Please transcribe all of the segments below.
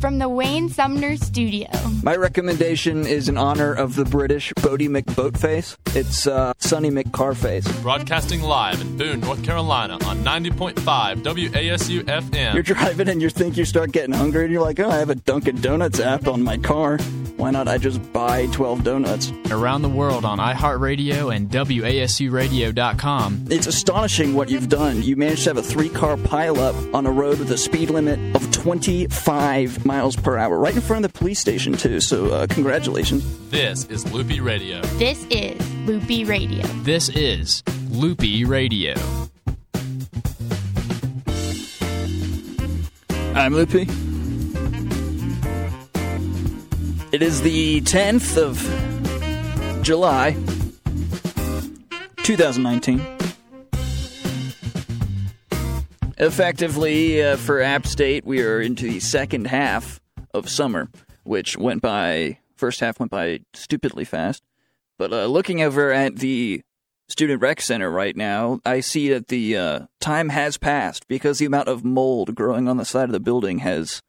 from the Wayne Sumner Studio. My recommendation is in honor of the British Boaty McBoatface. It's uh, Sonny McCarface. Broadcasting live in Boone, North Carolina on 90.5 WASU FM. You're driving and you think you start getting hungry and you're like, oh, I have a Dunkin' Donuts app on my car. Why not I just buy 12 donuts? Around the world on iHeartRadio and WASURadio.com. It's astonishing what you've done. You managed to have a three car pileup on a road with a speed limit of 25 miles per hour, right in front of the police station, too. So, uh, congratulations. This is Loopy Radio. This is Loopy Radio. This is Loopy Radio. I'm Loopy. It is the 10th of July, 2019. Effectively, uh, for App State, we are into the second half of summer, which went by, first half went by stupidly fast. But uh, looking over at the Student Rec Center right now, I see that the uh, time has passed because the amount of mold growing on the side of the building has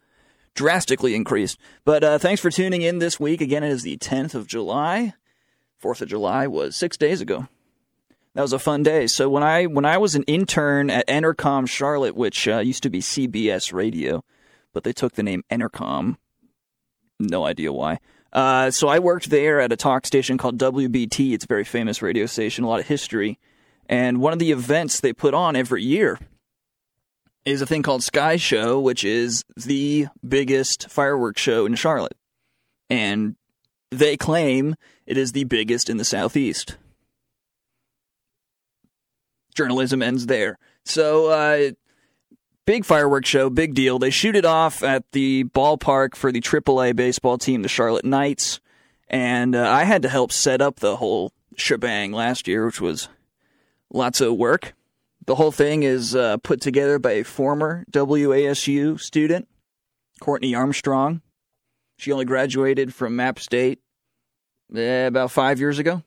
drastically increased. But uh, thanks for tuning in this week. Again, it is the 10th of July. 4th of July was six days ago. That was a fun day. So when I when I was an intern at Entercom Charlotte, which uh, used to be CBS Radio, but they took the name Entercom. No idea why. Uh, so I worked there at a talk station called WBT. It's a very famous radio station, a lot of history. And one of the events they put on every year is a thing called Sky Show, which is the biggest fireworks show in Charlotte. And they claim it is the biggest in the Southeast. Journalism ends there. So, uh, big fireworks show, big deal. They shoot it off at the ballpark for the AAA baseball team, the Charlotte Knights. And uh, I had to help set up the whole shebang last year, which was lots of work. The whole thing is uh, put together by a former WASU student, Courtney Armstrong. She only graduated from App State eh, about five years ago.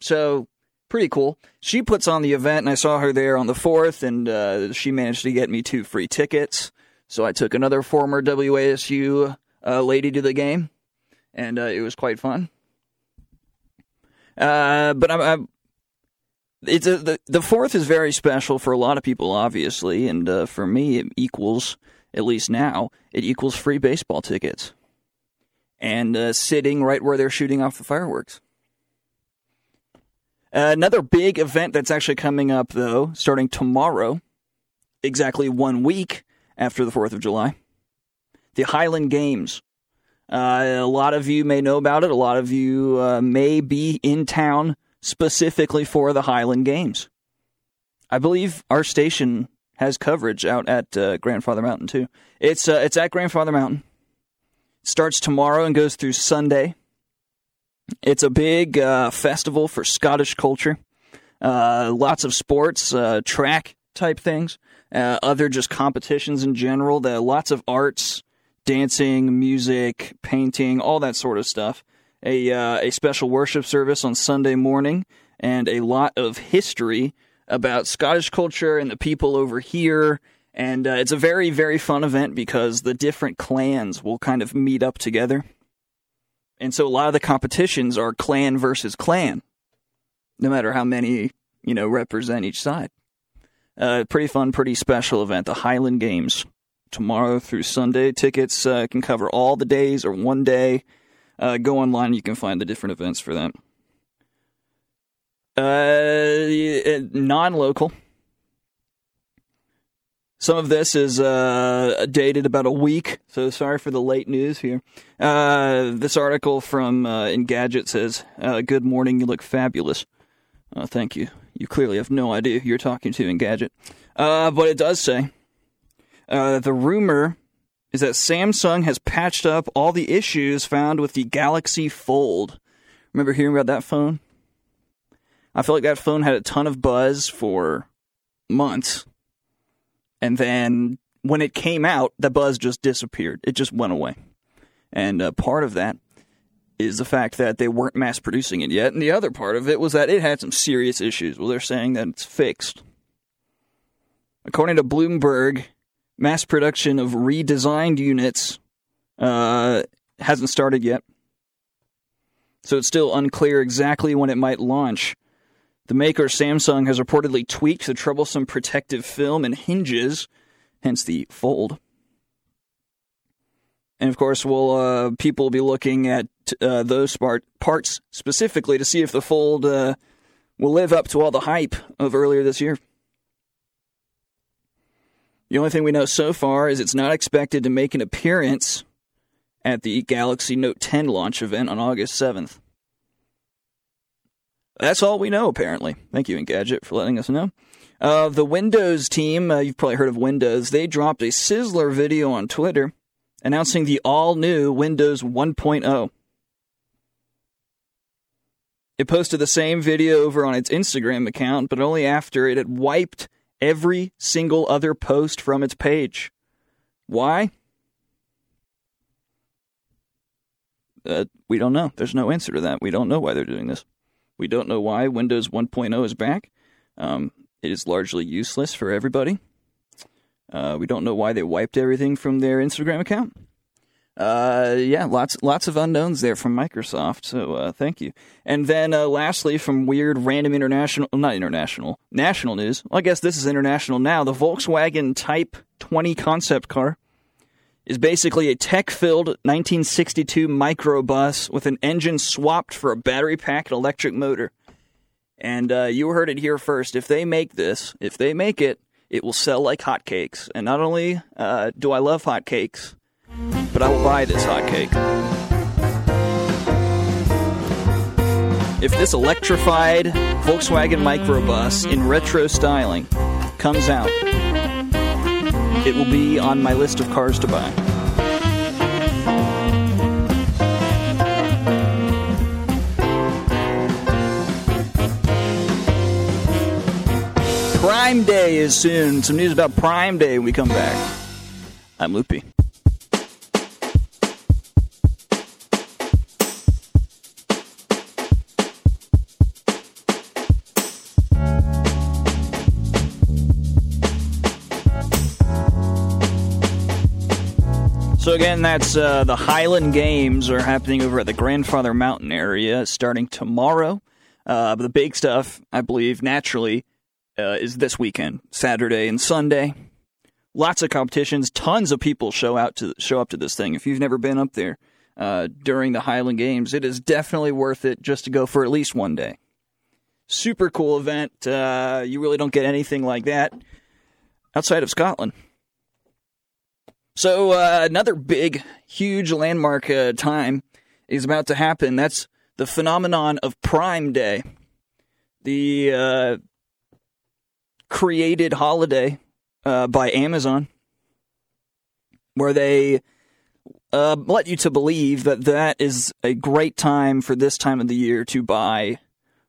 So, pretty cool. She puts on the event, and I saw her there on the 4th, and uh, she managed to get me two free tickets. So, I took another former WASU uh, lady to the game, and uh, it was quite fun. Uh, but I'm, I'm it's a, the the fourth is very special for a lot of people, obviously, and uh, for me, it equals at least now it equals free baseball tickets and uh, sitting right where they're shooting off the fireworks. Uh, another big event that's actually coming up, though, starting tomorrow, exactly one week after the Fourth of July, the Highland Games. Uh, a lot of you may know about it. A lot of you uh, may be in town specifically for the Highland Games. I believe our station has coverage out at uh, Grandfather Mountain too. It's uh, it's at Grandfather Mountain. Starts tomorrow and goes through Sunday. It's a big uh, festival for Scottish culture. Uh, lots of sports, uh, track type things, uh, other just competitions in general. The lots of arts, dancing, music, painting, all that sort of stuff a uh, a special worship service on Sunday morning, and a lot of history about Scottish culture and the people over here. And uh, it's a very very fun event because the different clans will kind of meet up together, and so a lot of the competitions are clan versus clan, no matter how many you know represent each side. Uh, pretty fun, pretty special event. The Highland Games tomorrow through Sunday. Tickets uh, can cover all the days or one day. Uh, go online, you can find the different events for that. Uh, non local. Some of this is uh, dated about a week, so sorry for the late news here. Uh, this article from uh, Engadget says, uh, Good morning, you look fabulous. Uh, thank you. You clearly have no idea who you're talking to, Engadget. Uh, but it does say, uh, the rumor is that Samsung has patched up all the issues found with the Galaxy Fold. Remember hearing about that phone? I feel like that phone had a ton of buzz for months. And then when it came out, the buzz just disappeared. It just went away. And uh, part of that is the fact that they weren't mass producing it yet. And the other part of it was that it had some serious issues. Well, they're saying that it's fixed. According to Bloomberg, mass production of redesigned units uh, hasn't started yet. So it's still unclear exactly when it might launch. The maker, Samsung, has reportedly tweaked the troublesome protective film and hinges, hence the fold. And of course, will uh, people will be looking at uh, those part, parts specifically to see if the fold uh, will live up to all the hype of earlier this year. The only thing we know so far is it's not expected to make an appearance at the Galaxy Note 10 launch event on August 7th. That's all we know, apparently. Thank you, Engadget, for letting us know. Uh, the Windows team, uh, you've probably heard of Windows, they dropped a Sizzler video on Twitter announcing the all new Windows 1.0. It posted the same video over on its Instagram account, but only after it had wiped every single other post from its page. Why? Uh, we don't know. There's no answer to that. We don't know why they're doing this. We don't know why Windows 1.0 is back. Um, it is largely useless for everybody. Uh, we don't know why they wiped everything from their Instagram account. Uh, yeah, lots lots of unknowns there from Microsoft. So uh, thank you. And then uh, lastly, from weird random international, not international, national news. Well, I guess this is international now. The Volkswagen Type 20 concept car is basically a tech-filled 1962 microbus with an engine swapped for a battery pack and electric motor. And uh, you heard it here first. If they make this, if they make it, it will sell like hotcakes. And not only uh, do I love hotcakes, but I will buy this hotcake. If this electrified Volkswagen microbus in retro styling comes out, it will be on my list of cars to buy. Prime Day is soon. Some news about Prime Day when we come back. I'm Loopy. So again, that's uh, the Highland Games are happening over at the Grandfather Mountain area, starting tomorrow. Uh, but the big stuff, I believe, naturally, uh, is this weekend, Saturday and Sunday. Lots of competitions, tons of people show out to show up to this thing. If you've never been up there uh, during the Highland Games, it is definitely worth it just to go for at least one day. Super cool event. Uh, you really don't get anything like that outside of Scotland. So uh, another big, huge landmark uh, time is about to happen. That's the phenomenon of Prime Day, the uh, created holiday uh, by Amazon, where they uh, let you to believe that that is a great time for this time of the year to buy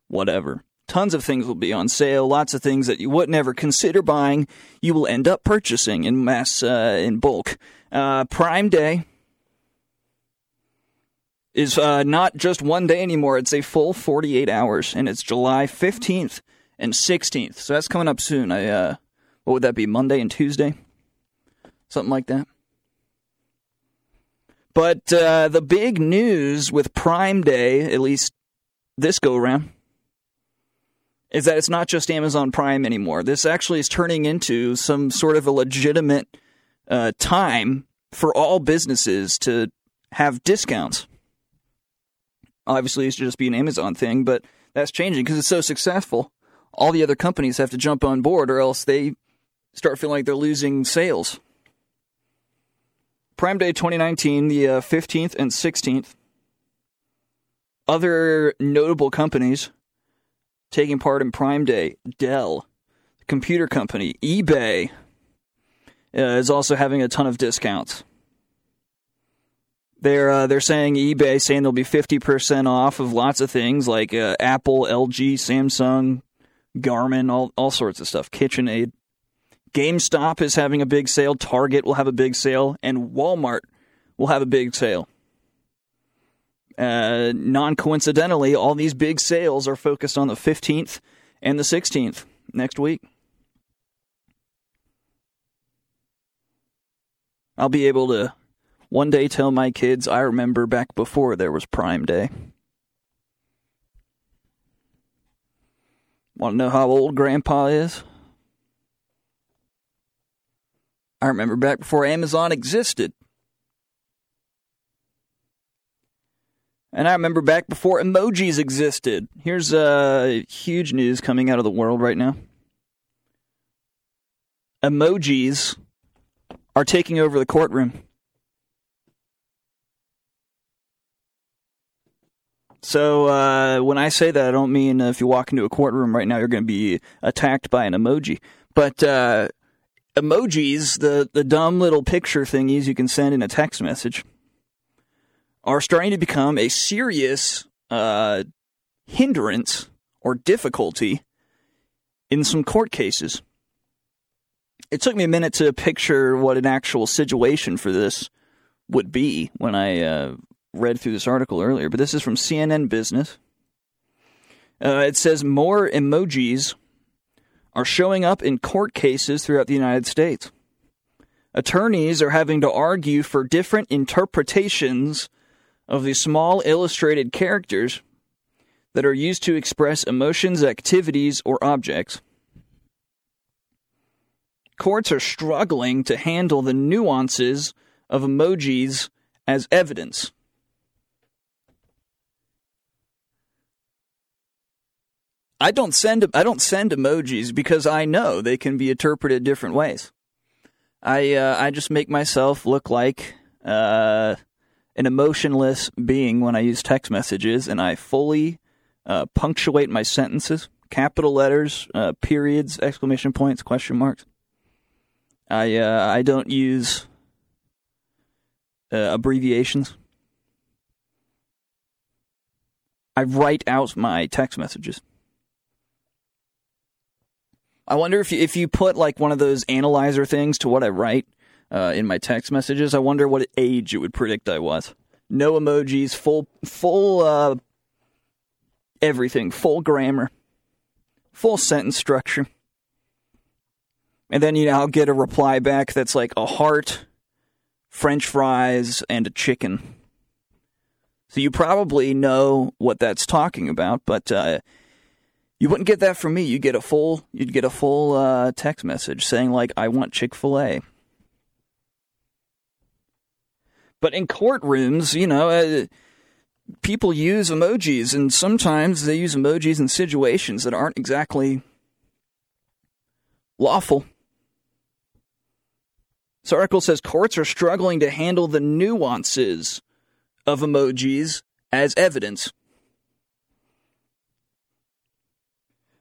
whatever. Tons of things will be on sale. Lots of things that you would never consider buying, you will end up purchasing in mass, uh, in bulk. Uh, Prime Day is uh, not just one day anymore. It's a full 48 hours, and it's July 15th and 16th. So that's coming up soon. I, uh, what would that be? Monday and Tuesday, something like that. But uh, the big news with Prime Day, at least this go around, is that it's not just Amazon Prime anymore. This actually is turning into some sort of a legitimate uh, time for all businesses to have discounts. Obviously, it should just be an Amazon thing, but that's changing because it's so successful. All the other companies have to jump on board, or else they start feeling like they're losing sales. Prime Day 2019, the uh, 15th and 16th. Other notable companies taking part in Prime Day Dell, the computer company, eBay uh, is also having a ton of discounts. They're uh, they're saying eBay saying they'll be fifty percent off of lots of things like uh, Apple, LG, Samsung, Garmin, all all sorts of stuff. KitchenAid, GameStop is having a big sale. Target will have a big sale, and Walmart will have a big sale. Uh, non coincidentally, all these big sales are focused on the 15th and the 16th next week. I'll be able to One day tell my kids I remember back before there was Prime Day. Want to know how old Grandpa is? I remember back before Amazon existed. And I remember back before emojis existed. Here's uh, huge news coming out of the world right now. Emojis are taking over the courtroom. So uh, when I say that, I don't mean if you walk into a courtroom right now, you're going to be attacked by an emoji. But uh, emojis, the the dumb little picture thingies you can send in a text message, are starting to become a serious uh, hindrance or difficulty in some court cases. It took me a minute to picture what an actual situation for this would be when I uh, read through this article earlier, but this is from CNN Business. Uh, it says more emojis are showing up in court cases throughout the United States. Attorneys are having to argue for different interpretations of the small illustrated characters that are used to express emotions, activities, or objects. Courts are struggling to handle the nuances of emojis as evidence. I don't send I don't send emojis because I know they can be interpreted different ways. I uh, I just make myself look like uh, an emotionless being when I use text messages, and I fully uh, punctuate my sentences, capital letters, uh, periods, exclamation points, question marks. I uh, I don't use uh, abbreviations. I write out my text messages. I wonder if you, if you put like one of those analyzer things to what I write uh, in my text messages, I wonder what age it would predict I was. No emojis, full full uh, everything, full grammar, full sentence structure. And then you know I'll get a reply back that's like a heart, French fries, and a chicken. So you probably know what that's talking about, but uh, you wouldn't get that from me. You get a full you'd get a full uh, text message saying like I want Chick-fil-A. But in courtrooms, you know, uh, people use emojis and sometimes they use emojis in situations that aren't exactly lawful. This article says courts are struggling to handle the nuances of emojis as evidence.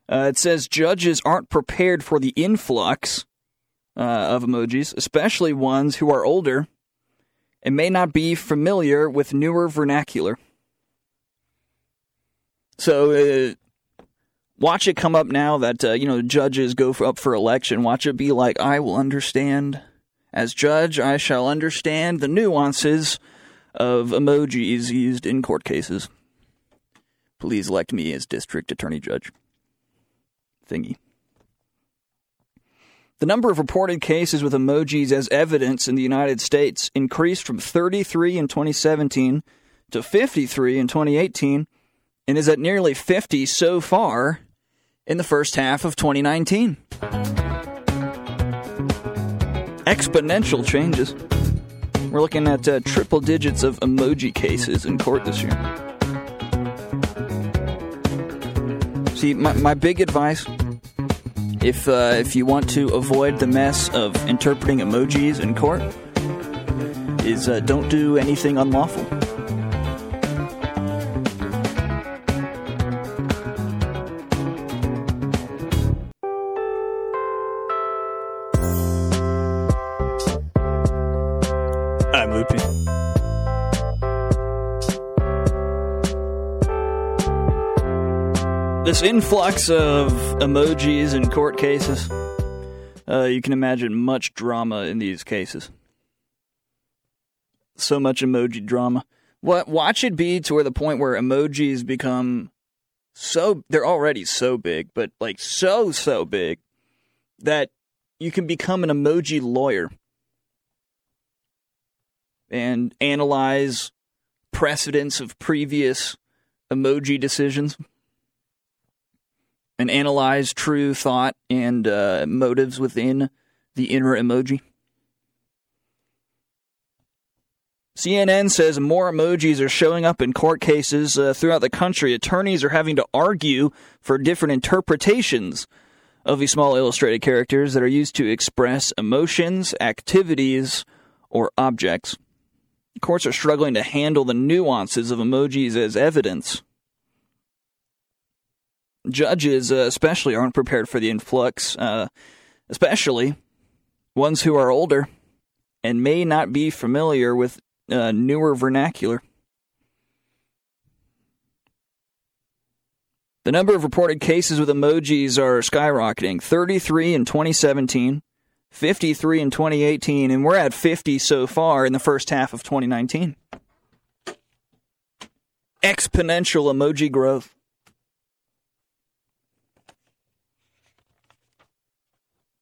Uh, it says judges aren't prepared for the influx uh, of emojis, especially ones who are older and may not be familiar with newer vernacular. So, uh, watch it come up now that uh, you know judges go for, up for election. Watch it be like, I will understand as judge. I shall understand the nuances of emojis used in court cases. Please elect me as district attorney judge thingy. The number of reported cases with emojis as evidence in the United States increased from 33 in 2017 to 53 in 2018 and is at nearly 50 so far in the first half of 2019. Exponential changes. We're looking at uh, triple digits of emoji cases in court this year. See, my, my big advice if uh, if you want to avoid the mess of interpreting emojis in court, is uh, don't do anything unlawful. This influx of emojis in court cases, uh, you can imagine much drama in these cases. So much emoji drama. What watch it be to where the point where emojis become so they're already so big, but like so so big that you can become an emoji lawyer. and analyze precedents of previous emoji decisions and analyze true thought and uh, motives within the inner emoji. CNN says more emojis are showing up in court cases uh, throughout the country. Attorneys are having to argue for different interpretations of these small illustrated characters that are used to express emotions, activities, or objects. Courts are struggling to handle the nuances of emojis as evidence. Judges, uh, especially, aren't prepared for the influx, uh, especially ones who are older and may not be familiar with uh, newer vernacular. The number of reported cases with emojis are skyrocketing 33 in 2017, 53 in 2018, and we're at 50 so far in the first half of 2019. Exponential emoji growth.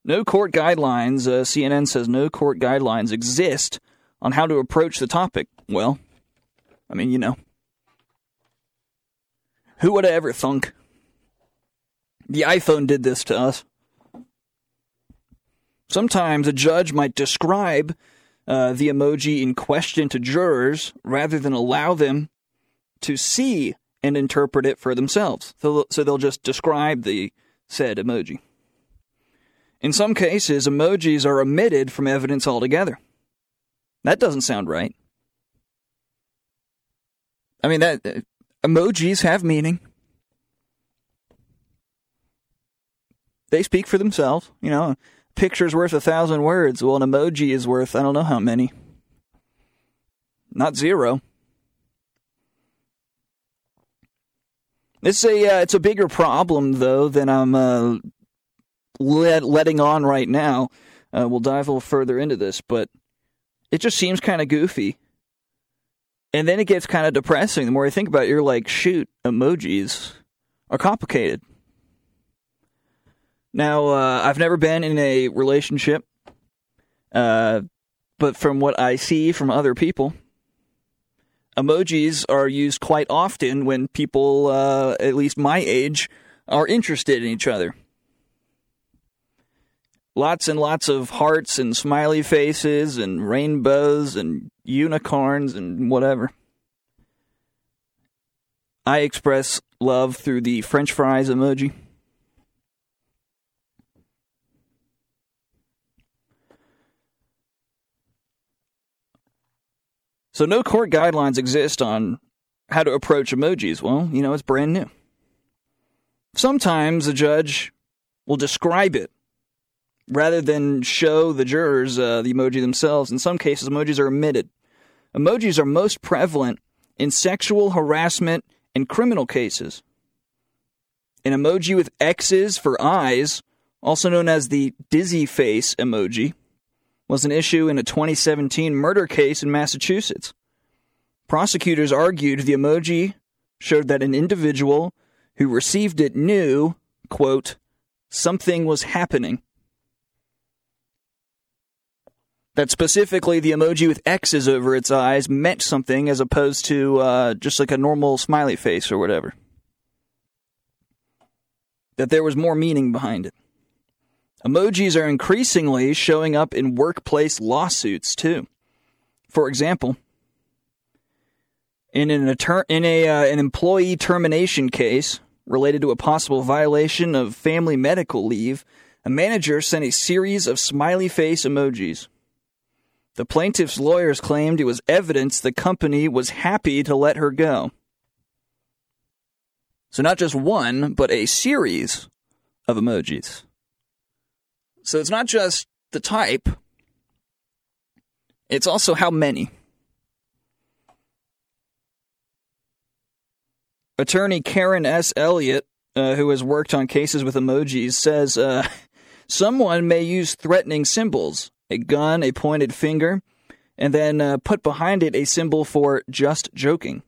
No court guidelines, uh, CNN says no court guidelines exist on how to approach the topic. Well, I mean, you know, who would have ever thunk? The iPhone did this to us. Sometimes a judge might describe uh, the emoji in question to jurors rather than allow them to see and interpret it for themselves. So, so they'll just describe the said emoji. In some cases, emojis are omitted from evidence altogether. That doesn't sound right. I mean that uh, emojis have meaning. They speak for themselves, you know. Picture's worth a thousand words. Well, an emoji is worth I don't know how many. Not zero. It's a uh, it's a bigger problem though than I'm uh, let, letting on right now. Uh, we'll dive a little further into this, but it just seems kind of goofy. And then it gets kind of depressing. The more I think about it, you're like, shoot, emojis are complicated. Now, uh, I've never been in a relationship, uh, but from what I see from other people, emojis are used quite often when people, uh, at least my age, are interested in each other. Lots and lots of hearts and smiley faces and rainbows and unicorns and whatever. I express love through the french fries emoji. So, no court guidelines exist on how to approach emojis. Well, you know, it's brand new. Sometimes a judge will describe it rather than show the jurors uh, the emoji themselves. In some cases, emojis are omitted. Emojis are most prevalent in sexual harassment and criminal cases. An emoji with X's for eyes, also known as the dizzy face emoji, was an issue in a 2017 murder case in Massachusetts. Prosecutors argued the emoji showed that an individual who received it knew, quote, something was happening that specifically the emoji with X's over its eyes meant something as opposed to uh, just like a normal smiley face or whatever. That there was more meaning behind it. Emojis are increasingly showing up in workplace lawsuits too. For example, in an attor- in a uh, an employee termination case related to a possible violation of family medical leave, a manager sent a series of smiley face emojis. The plaintiff's lawyers claimed it was evidence the company was happy to let her go. So, not just one, but a series of emojis. So, it's not just the type, it's also how many. Attorney Karen S. Elliott, uh, who has worked on cases with emojis, says uh, someone may use threatening symbols a gun, a pointed finger, and then uh, put behind it a symbol for just joking.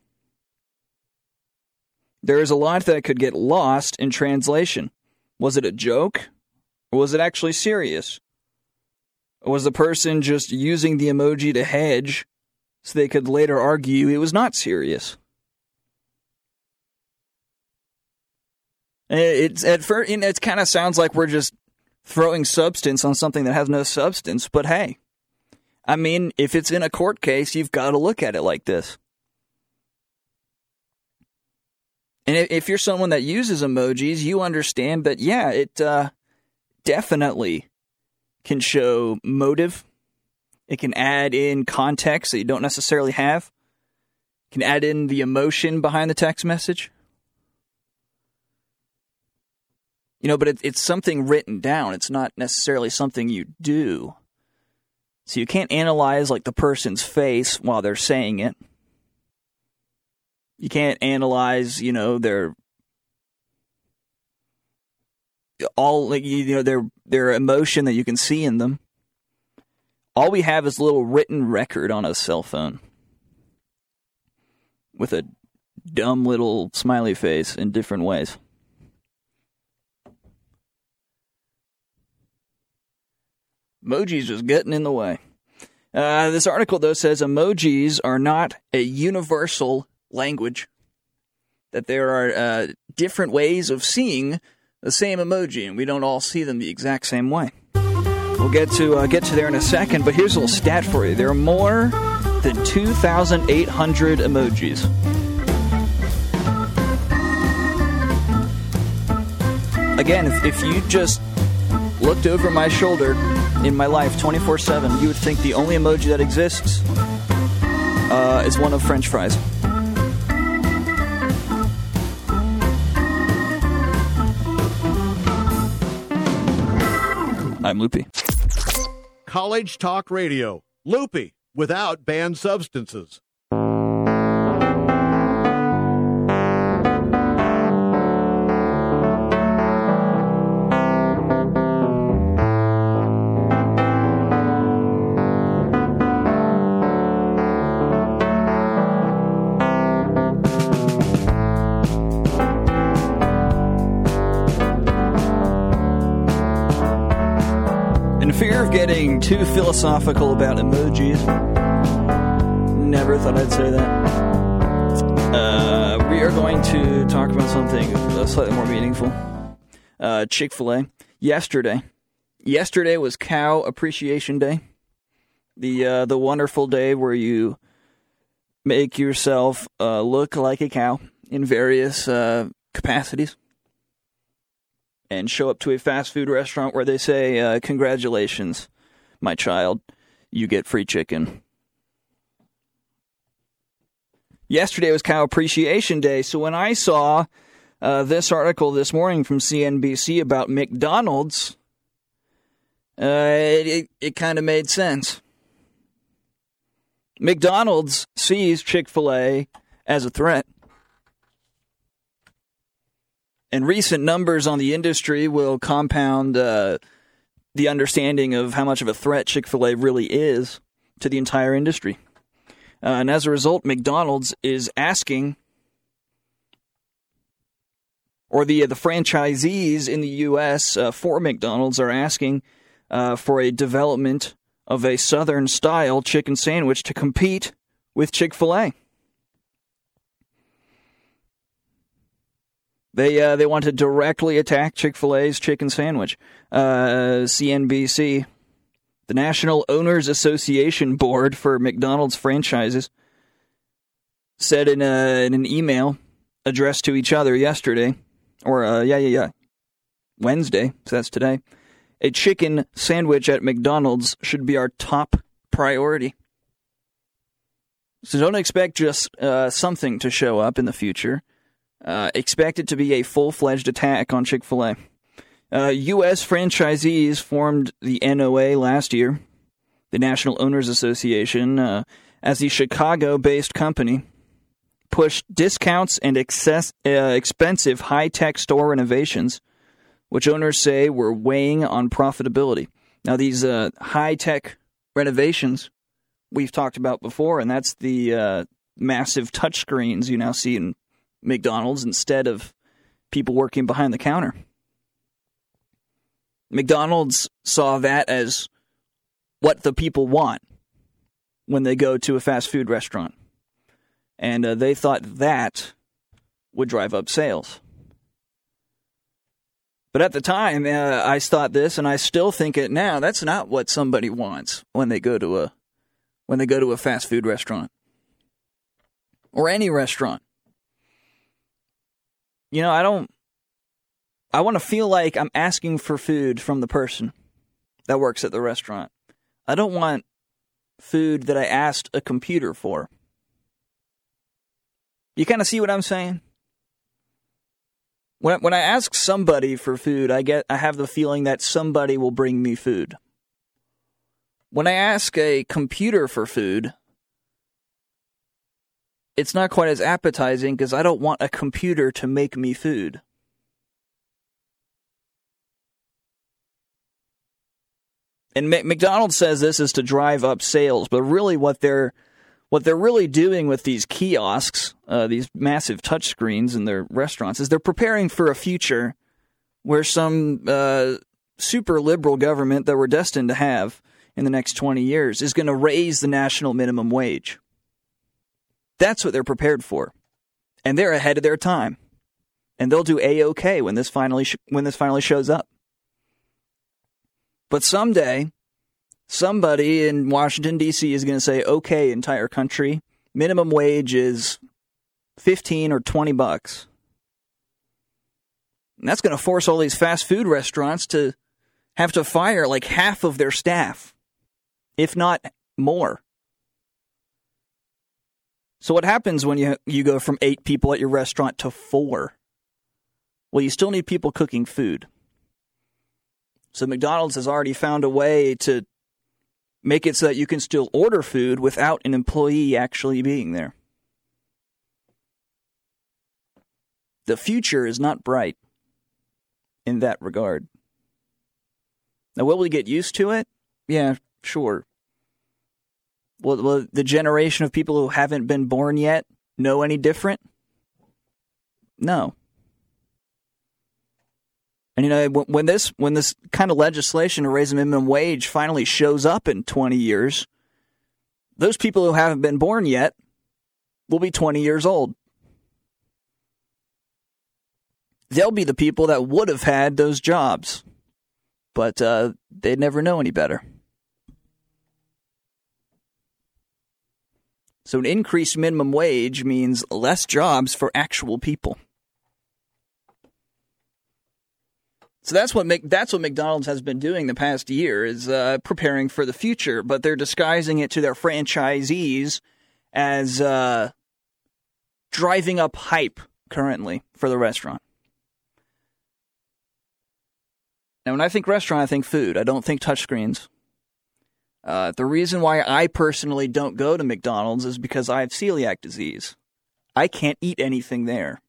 There is a lot that could get lost in translation. Was it a joke? Or was it actually serious? Or was the person just using the emoji to hedge so they could later argue it was not serious. It's at first, it kind of sounds like we're just throwing substance on something that has no substance, but hey, I mean, if it's in a court case, you've got to look at it like this. And if you're someone that uses emojis, you understand that, yeah, it uh, definitely can show motive. It can add in context that you don't necessarily have. It can add in the emotion behind the text message. You know, but it, it's something written down. It's not necessarily something you do. So you can't analyze like the person's face while they're saying it. You can't analyze, you know, their all like you know their their emotion that you can see in them. All we have is a little written record on a cell phone with a dumb little smiley face in different ways. Emojis just getting in the way. Uh, this article, though, says emojis are not a universal language, that there are uh, different ways of seeing the same emoji, and we don't all see them the exact same way. We'll get to uh, get to there in a second, but here's a little stat for you: there are more than 2,800 emojis. Again, if, if you just looked over my shoulder in my life 24 7, you would think the only emoji that exists uh, is one of French fries. I'm Loopy. College Talk Radio. Loopy, without banned substances. Getting too philosophical about emojis, never thought I'd say that. Uh, we are going to talk about something uh, slightly more meaningful. Uh, Chick fil A. Yesterday. Yesterday was Cow Appreciation Day. The, uh, the wonderful day where you make yourself uh, look like a cow in various uh, capacities and show up to a fast food restaurant where they say, uh, Congratulations, my child, you get free chicken. Yesterday was Cow Appreciation Day, so when I saw uh, this article this morning from CNBC about McDonald's, uh, it, it, it kind of made sense. McDonald's sees Chick fil A as a threat. And recent numbers on the industry will compound uh, the understanding of how much of a threat Chick fil A really is to the entire industry. Uh, and as a result, McDonald's is asking, or the, the franchisees in the U.S. Uh, for McDonald's are asking uh, for a development of a Southern style chicken sandwich to compete with Chick fil A. They uh, they want to directly attack Chick Fil A's chicken sandwich. Uh, CNBC, the National Owners Association Board for McDonald's franchises, said in, a, in an email addressed to each other yesterday, or uh, yeah yeah yeah, Wednesday. So that's today. A chicken sandwich at McDonald's should be our top priority. So don't expect just uh, something to show up in the future. Uh, expect it to be a full fledged attack on Chick fil A. Uh, U.S. franchisees formed the NOA last year, the National Owners Association, uh, as the Chicago based company pushed discounts and excess, uh, expensive high tech store renovations, which owners say were weighing on profitability. Now, these uh, high tech renovations we've talked about before, and that's the massive touchscreens you now see in McDonald's instead of people working behind the counter. McDonald's saw that as what the people want. when they go to a fast food restaurant. And uh, they thought that would drive up sales. But at the time, uh, I thought this, and I still think it now. That's not what somebody wants when they go to a when they go to a fast food restaurant or any restaurant. You know, I don't. I want to feel like I'm asking for food from the person that works at the restaurant. I don't want food that I asked a computer for. You kind of see what I'm saying? When when I ask somebody for food, I get I have the feeling that somebody will bring me food. When I ask a computer for food, it's not quite as appetizing because I don't want a computer to make me food. And McDonald's says this is to drive up sales, but really what they're what they're really doing with these kiosks, uh, these massive touchscreens in their restaurants, is they're preparing for a future where some uh, super liberal government that we're destined to have in the next 20 years is going to raise the national minimum wage. That's what they're prepared for. And they're ahead of their time. And they'll do a-okay when this finally sh- when this finally shows up. But someday somebody in Washington D.C. is going to say, "Okay, entire country, minimum wage is 15 or 20 bucks." And that's going to force all these fast food restaurants to have to fire like half of their staff, if not more. So what happens when you you go from 8 people at your restaurant to 4? Well, you still need people cooking food. So McDonald's has already found a way to make it so that you can still order food without an employee actually being there. The future is not bright in that regard. Now, will we get used to it? Yeah, sure. Will, will the generation of people who haven't been born yet know any different? No. And you know, when this when this kind of legislation to raise the minimum wage finally shows up in 20 years, those people who haven't been born yet will be 20 years old. They'll be the people that would have had those jobs, but uh, they'd never know any better. So, an increased minimum wage means less jobs for actual people. So that's what that's what McDonald's has been doing the past year is uh, preparing for the future, but they're disguising it to their franchisees as uh, driving up hype currently for the restaurant. Now, when I think restaurant, I think food. I don't think touchscreens. Uh, the reason why I personally don't go to McDonald's is because I have celiac disease. I can't eat anything there,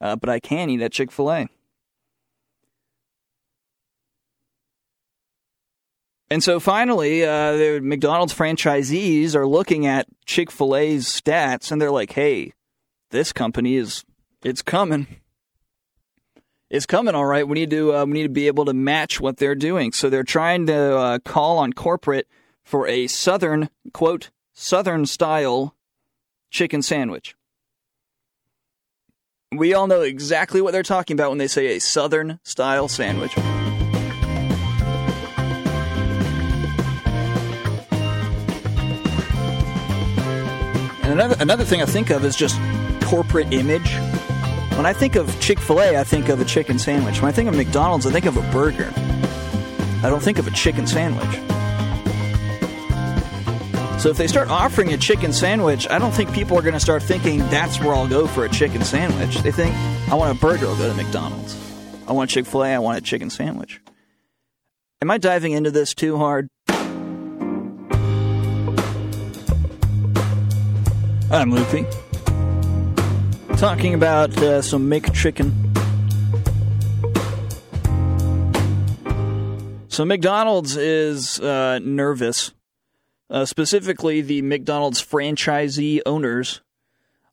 uh, but I can eat at Chick Fil A. And so finally, uh, the McDonald's franchisees are looking at Chick Fil A's stats, and they're like, "Hey, this company is it's coming. It's coming, all right. We need to uh, we need to be able to match what they're doing. So they're trying to uh, call on corporate for a southern quote southern style chicken sandwich. We all know exactly what they're talking about when they say a southern style sandwich. And another another thing I think of is just corporate image. When I think of Chick Fil A, I think of a chicken sandwich. When I think of McDonald's, I think of a burger. I don't think of a chicken sandwich. So if they start offering a chicken sandwich, I don't think people are going to start thinking that's where I'll go for a chicken sandwich. They think I want a burger, I'll go to McDonald's. I want Chick Fil A, I want a chicken sandwich. Am I diving into this too hard? I'm Loopy. Talking about uh, some McChicken. So McDonald's is uh, nervous. Uh, specifically, the McDonald's franchisee owners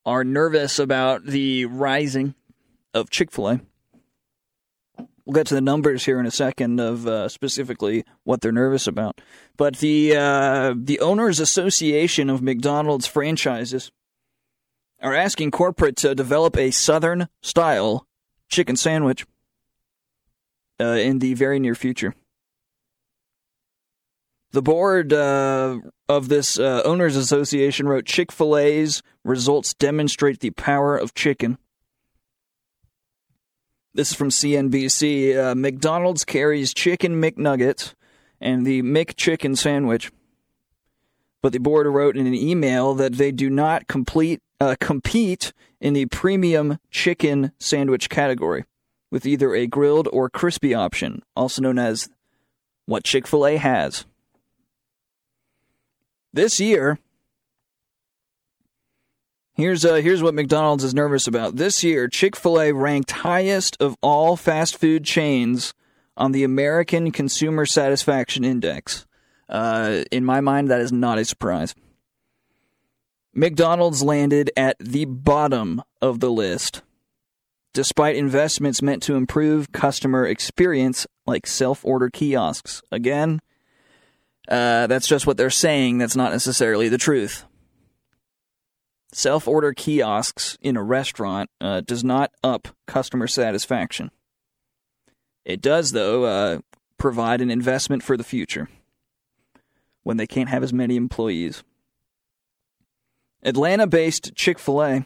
are nervous about the rising of Chick fil A. We'll get to the numbers here in a second of uh, specifically what they're nervous about. But the uh, the owners' association of McDonald's franchises are asking corporate to develop a Southern style chicken sandwich uh, in the very near future. The board uh, of this uh, owners association wrote Chick Fil A's results demonstrate the power of chicken. This is from CNBC. Uh, McDonald's carries chicken McNuggets and the McChicken sandwich. But the board wrote in an email that they do not complete, uh, compete in the premium chicken sandwich category with either a grilled or crispy option, also known as what Chick fil A has. This year, Here's uh, here's what McDonald's is nervous about. This year, Chick-fil-A ranked highest of all fast food chains on the American Consumer Satisfaction Index. Uh, in my mind, that is not a surprise. McDonald's landed at the bottom of the list, despite investments meant to improve customer experience, like self-order kiosks. Again, uh, that's just what they're saying. That's not necessarily the truth self order kiosks in a restaurant uh, does not up customer satisfaction. It does, though, uh, provide an investment for the future when they can't have as many employees. Atlanta based Chick fil A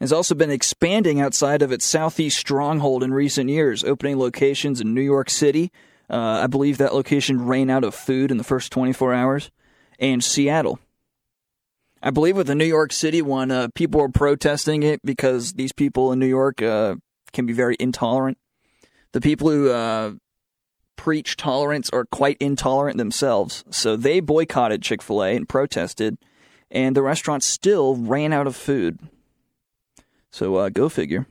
has also been expanding outside of its southeast stronghold in recent years, opening locations in New York City. Uh, I believe that location ran out of food in the first 24 hours, and Seattle. I believe with the New York City one, uh, people were protesting it because these people in New York uh, can be very intolerant. The people who uh, preach tolerance are quite intolerant themselves. So they boycotted Chick fil A and protested, and the restaurant still ran out of food. So uh, go figure.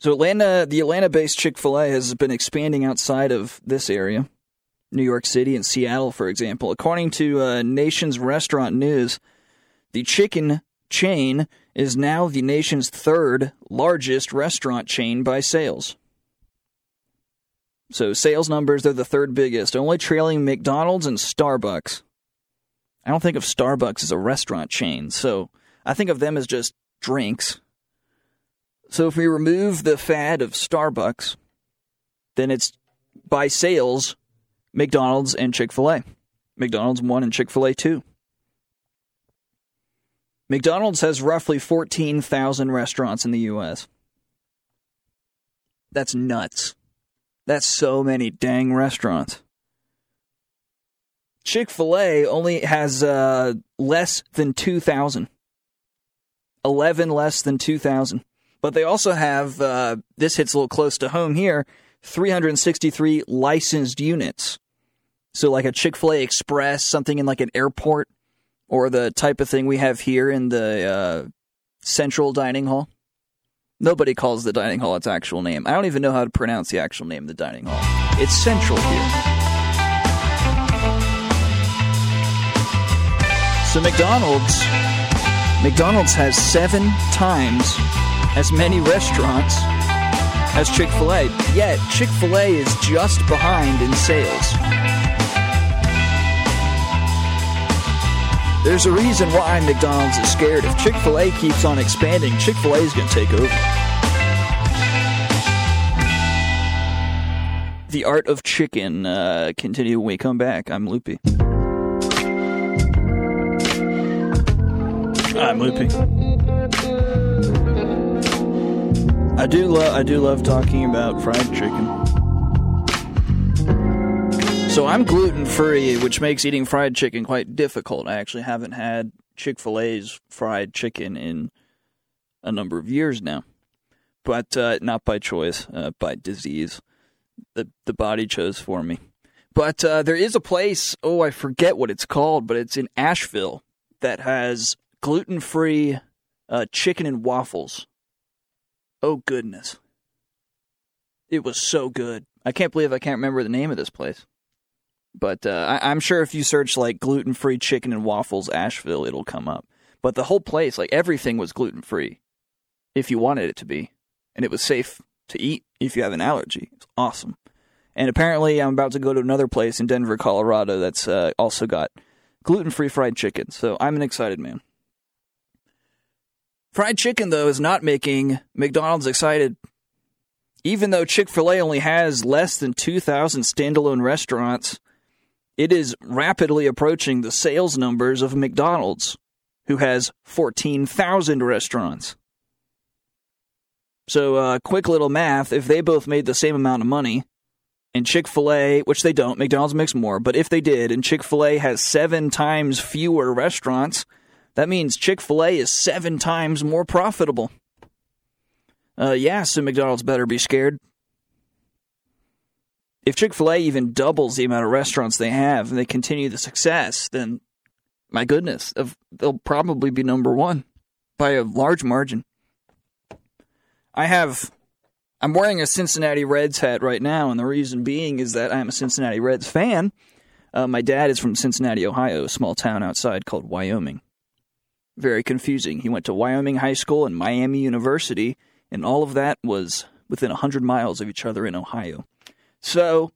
So Atlanta, the Atlanta-based Chick Fil A has been expanding outside of this area. New York City and Seattle, for example. According to uh, Nation's Restaurant News, the chicken chain is now the nation's third largest restaurant chain by sales. So, sales numbers, they're the third biggest, only trailing McDonald's and Starbucks. I don't think of Starbucks as a restaurant chain, so I think of them as just drinks. So, if we remove the fad of Starbucks, then it's by sales McDonald's and Chick fil A. McDonald's 1 and Chick fil A 2. McDonald's has roughly 14,000 restaurants in the U.S. That's nuts. That's so many dang restaurants. Chick fil A only has uh, less than 2,000. 11 less than 2,000. But they also have, uh, this hits a little close to home here, 363 licensed units. So, like a Chick fil A Express, something in like an airport, or the type of thing we have here in the uh, central dining hall. Nobody calls the dining hall its actual name. I don't even know how to pronounce the actual name of the dining hall. It's central here. So, McDonald's. McDonald's has seven times as many restaurants as Chick fil A, yet Chick fil A is just behind in sales. There's a reason why McDonald's is scared. If Chick fil A keeps on expanding, Chick fil A is going to take over. The Art of Chicken. Uh, continue when we come back. I'm Loopy. I'm Loopy. I do love I do love talking about fried chicken. So I'm gluten free, which makes eating fried chicken quite difficult. I actually haven't had Chick fil A's fried chicken in a number of years now, but uh, not by choice, uh, by disease. The, the body chose for me. But uh, there is a place, oh, I forget what it's called, but it's in Asheville that has gluten free uh, chicken and waffles. Oh, goodness. It was so good. I can't believe I can't remember the name of this place. But uh, I, am sure if you search like gluten free chicken and waffles Asheville, it'll come up. But the whole place, like everything was gluten free, if you wanted it to be, and it was safe to eat if you have an allergy. It's awesome. And apparently, I'm about to go to another place in Denver, Colorado that's uh, also got gluten free fried chicken. So I'm an excited man. Fried chicken, though, is not making McDonald's excited. Even though Chick fil A only has less than 2,000 standalone restaurants, it is rapidly approaching the sales numbers of McDonald's, who has 14,000 restaurants. So, uh, quick little math if they both made the same amount of money, and Chick fil A, which they don't, McDonald's makes more, but if they did, and Chick fil A has seven times fewer restaurants, that means Chick fil A is seven times more profitable. Uh, yeah, so McDonald's better be scared. If Chick fil A even doubles the amount of restaurants they have and they continue the success, then my goodness, they'll probably be number one by a large margin. I have I'm wearing a Cincinnati Reds hat right now, and the reason being is that I'm a Cincinnati Reds fan. Uh, my dad is from Cincinnati, Ohio, a small town outside called Wyoming. Very confusing. He went to Wyoming High School and Miami University, and all of that was within 100 miles of each other in Ohio. So,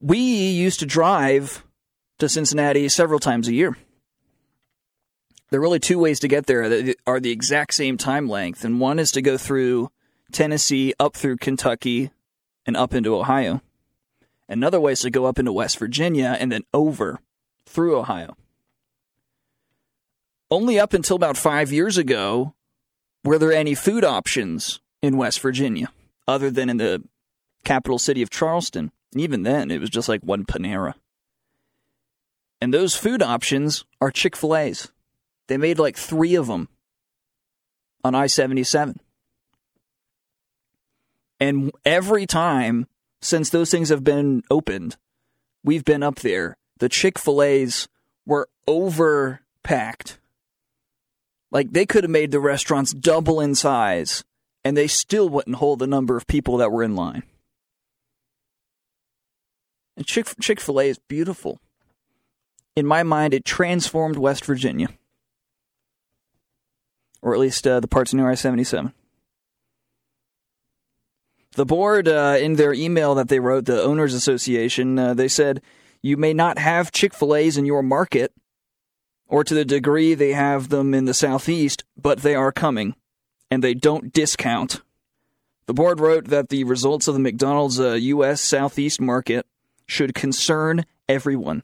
we used to drive to Cincinnati several times a year. There are really two ways to get there that are the exact same time length, and one is to go through Tennessee up through Kentucky and up into Ohio. Another way is to go up into West Virginia and then over through Ohio. Only up until about five years ago were there any food options in West Virginia other than in the capital city of Charleston. And even then, it was just like one Panera. And those food options are Chick fil A's. They made like three of them on I 77. And every time since those things have been opened, we've been up there. The Chick fil A's were overpacked. Like they could have made the restaurants double in size and they still wouldn't hold the number of people that were in line. And Chick Chick fil A is beautiful. In my mind, it transformed West Virginia. Or at least uh, the parts near I 77. The board, uh, in their email that they wrote, the Owners Association, uh, they said, you may not have Chick fil A's in your market, or to the degree they have them in the Southeast, but they are coming, and they don't discount. The board wrote that the results of the McDonald's uh, U.S. Southeast market should concern everyone.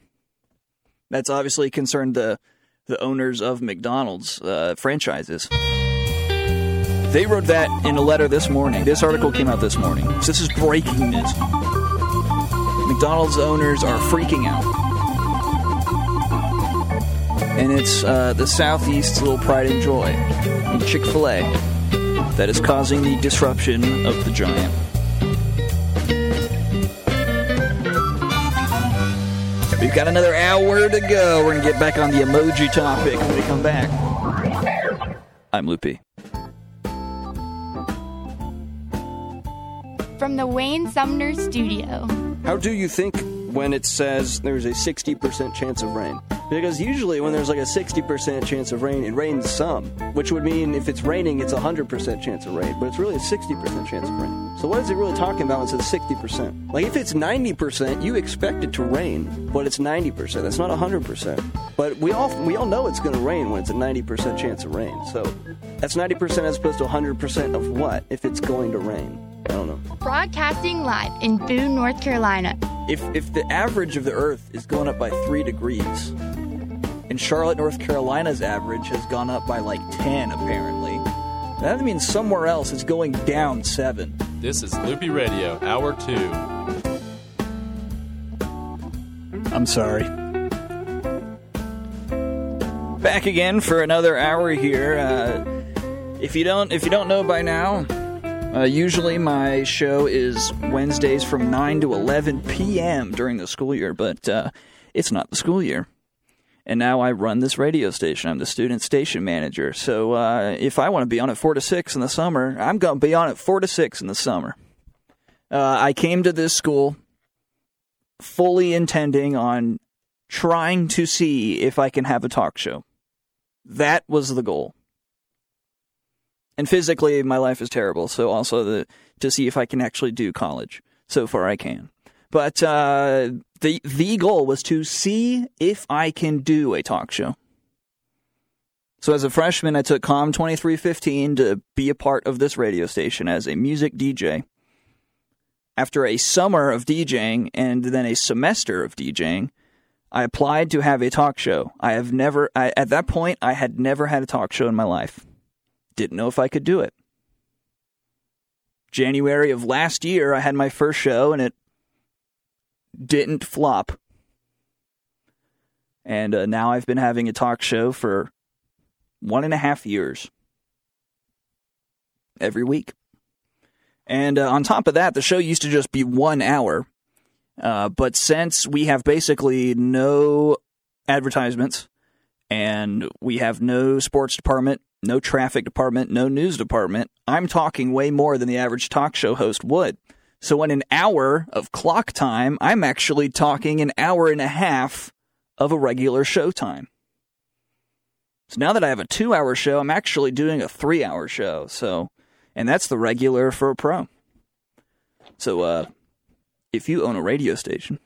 That's obviously concerned the, the owners of McDonald's uh, franchises. They wrote that in a letter this morning. This article came out this morning. So this is breaking news. McDonald's owners are freaking out. And it's uh, the Southeast's little pride and joy Chick fil A that is causing the disruption of the giant. We've got another hour to go. We're going to get back on the emoji topic when we come back. I'm Loopy. from the Wayne Sumner Studio. How do you think when it says there's a 60% chance of rain? Because usually when there's like a 60% chance of rain, it rains some, which would mean if it's raining, it's a 100% chance of rain, but it's really a 60% chance of rain. So what is it really talking about when it says 60%? Like if it's 90%, you expect it to rain, but it's 90%. That's not 100%. But we all we all know it's going to rain when it's a 90% chance of rain. So that's 90% as opposed to 100% of what if it's going to rain? I don't know. Broadcasting live in Boone, North Carolina. If if the average of the Earth is going up by three degrees, and Charlotte, North Carolina's average has gone up by like ten, apparently, that means somewhere else it's going down seven. This is Loopy Radio, Hour Two. I'm sorry. Back again for another hour here. Uh, if you don't, if you don't know by now, uh, usually my show is Wednesdays from 9 to 11 p.m. during the school year, but uh, it's not the school year. And now I run this radio station. I'm the student station manager. So uh, if I want to be on at 4 to 6 in the summer, I'm going to be on at 4 to 6 in the summer. Uh, I came to this school fully intending on trying to see if I can have a talk show. That was the goal. And physically, my life is terrible. So also the to see if I can actually do college. So far, I can. But uh, the the goal was to see if I can do a talk show. So as a freshman, I took Com 2315 to be a part of this radio station as a music DJ. After a summer of DJing and then a semester of DJing, I applied to have a talk show. I have never, I, at that point, I had never had a talk show in my life. Didn't know if I could do it. January of last year, I had my first show and it didn't flop. And uh, now I've been having a talk show for one and a half years every week. And uh, on top of that, the show used to just be one hour. Uh, but since we have basically no advertisements and we have no sports department, no traffic department, no news department, I'm talking way more than the average talk show host would. So in an hour of clock time, I'm actually talking an hour and a half of a regular show time. So now that I have a two hour show, I'm actually doing a three hour show. So, and that's the regular for a pro. So, uh, if you own a radio station,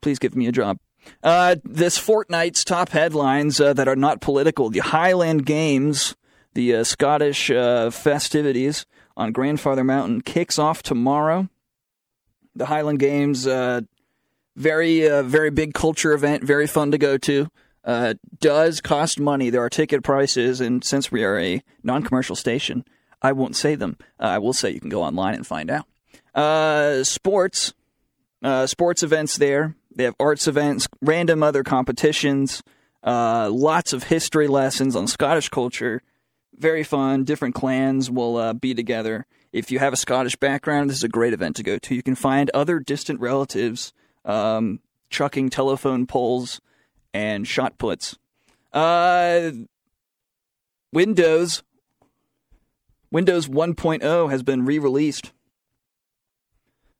please give me a job. Uh, this fortnight's top headlines uh, that are not political the Highland Games, the uh, Scottish uh, festivities on Grandfather Mountain, kicks off tomorrow. The Highland Games, uh, very, uh, very big culture event, very fun to go to does cost money. There are ticket prices, and since we are a non commercial station, I won't say them. I will say you can go online and find out. Sports, sports events there. They have arts events, random other competitions, uh, lots of history lessons on Scottish culture. Very fun. Different clans will uh, be together. If you have a Scottish background, this is a great event to go to. You can find other distant relatives um, chucking telephone poles and shot puts. Uh, Windows Windows 1.0 has been re-released.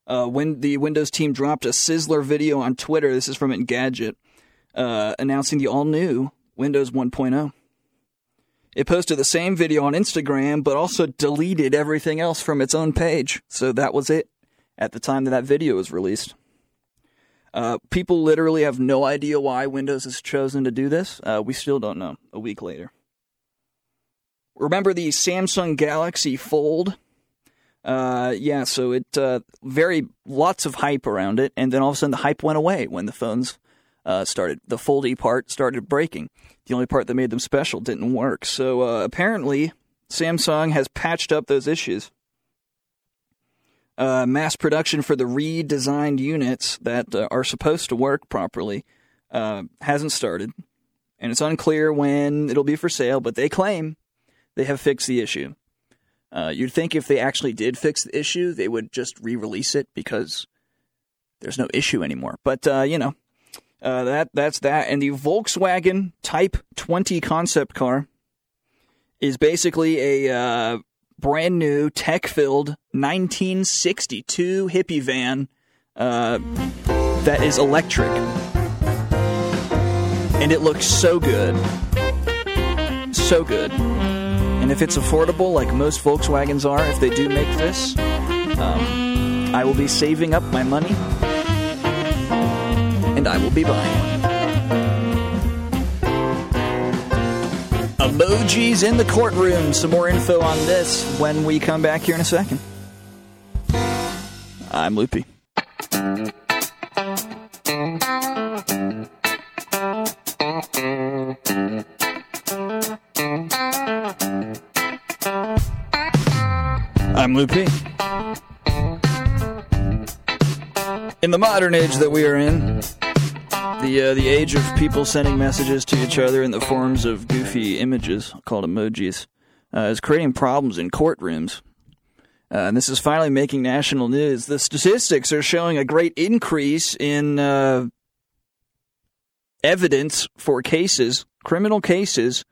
Uh, when the Windows team dropped a sizzler video on Twitter, this is from Engadget, uh, announcing the all-new Windows 1.0. It posted the same video on Instagram, but also deleted everything else from its own page. So that was it at the time that that video was released. Uh, people literally have no idea why Windows has chosen to do this. Uh, we still don't know a week later. Remember the Samsung Galaxy Fold? Uh, yeah, so it uh, very lots of hype around it, and then all of a sudden the hype went away when the phones uh, started. The foldy part started breaking. The only part that made them special didn't work. So uh, apparently, Samsung has patched up those issues uh, mass production for the redesigned units that uh, are supposed to work properly hasn't started, and it's unclear when it'll be for sale. But they claim they have fixed the issue. Uh, you'd think if they actually did fix the issue, they would just re-release it because there's no issue anymore. But uh, you know, uh, that that's that. And the Volkswagen Type 20 concept car is basically a brand new tech filled 1962 hippie van uh, that is electric. And it looks so good. So good. And if it's affordable, like most Volkswagens are, if they do make this, um, I will be saving up my money and I will be buying. Emojis in the courtroom. Some more info on this when we come back here in a second. I'm Loopy. I'm Loopy. In the modern age that we are in, the uh, the age of people sending messages to each other in the forms of goofy images called emojis uh, is creating problems in courtrooms. Uh, and this is finally making national news. The statistics are showing a great increase in uh, evidence for cases, criminal cases,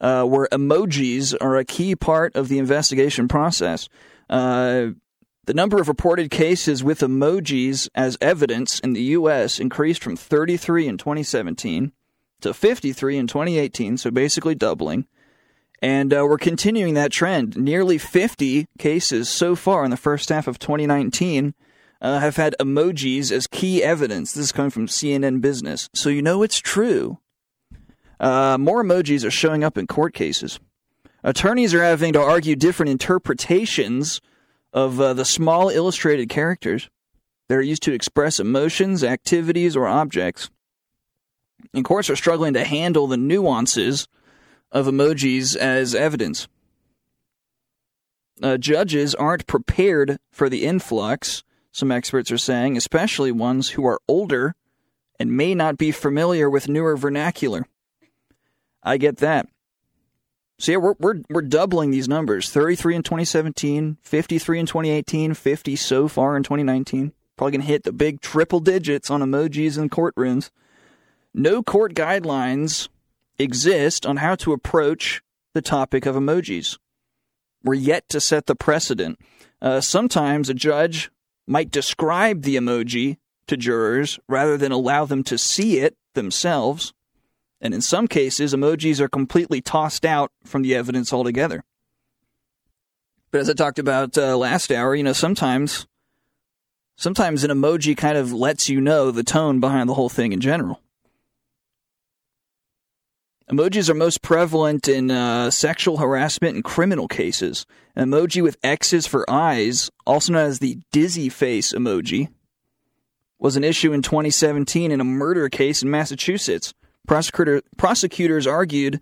uh, where emojis are a key part of the investigation process. Uh, the number of reported cases with emojis as evidence in the U.S. increased from 33 in 2017 to 53 in 2018, so basically doubling. And uh, we're continuing that trend. Nearly 50 cases so far in the first half of 2019 uh, have had emojis as key evidence. This is coming from CNN Business. So you know it's true. Uh, more emojis are showing up in court cases. Attorneys are having to argue different interpretations of uh, the small illustrated characters that are used to express emotions, activities, or objects. And courts are struggling to handle the nuances of emojis as evidence. Uh, judges aren't prepared for the influx, some experts are saying, especially ones who are older and may not be familiar with newer vernacular. I get that. So yeah, we're we're we're doubling these numbers: thirty-three in 2017, 53 in 2018, 50 so far in 2019. Probably gonna hit the big triple digits on emojis in courtrooms. No court guidelines exist on how to approach the topic of emojis. We're yet to set the precedent. Uh, sometimes a judge might describe the emoji to jurors rather than allow them to see it themselves. And in some cases, emojis are completely tossed out from the evidence altogether. But as I talked about uh, last hour, you know, sometimes sometimes an emoji kind of lets you know the tone behind the whole thing in general. Emojis are most prevalent in uh, sexual harassment and criminal cases. An emoji with X's for eyes, also known as the dizzy face emoji, was an issue in 2017 in a murder case in Massachusetts. Prosecutor, prosecutors argued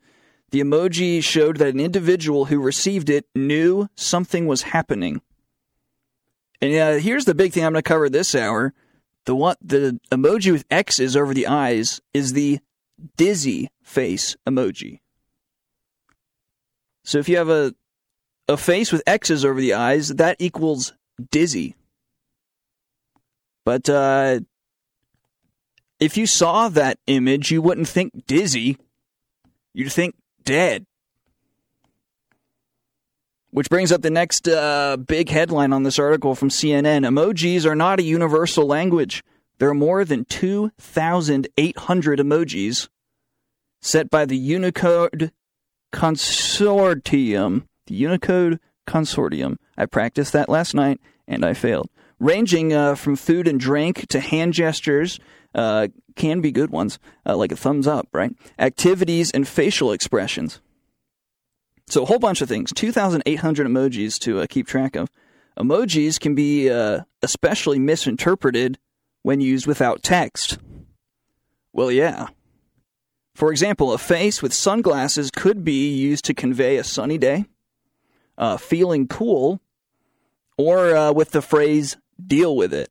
the emoji showed that an individual who received it knew something was happening. And uh, here's the big thing I'm going to cover this hour: the one, the emoji with X's over the eyes is the dizzy face emoji. So if you have a a face with X's over the eyes, that equals dizzy. But uh, if you saw that image, you wouldn't think dizzy. You'd think dead. Which brings up the next uh, big headline on this article from CNN Emojis are not a universal language. There are more than 2,800 emojis set by the Unicode Consortium. The Unicode Consortium. I practiced that last night and I failed. Ranging uh, from food and drink to hand gestures, uh, can be good ones, uh, like a thumbs up, right? Activities and facial expressions. So a whole bunch of things. 2,800 emojis to uh, keep track of. Emojis can be uh, especially misinterpreted when used without text. Well, yeah. For example, a face with sunglasses could be used to convey a sunny day, uh, feeling cool, or uh, with the phrase "deal with it."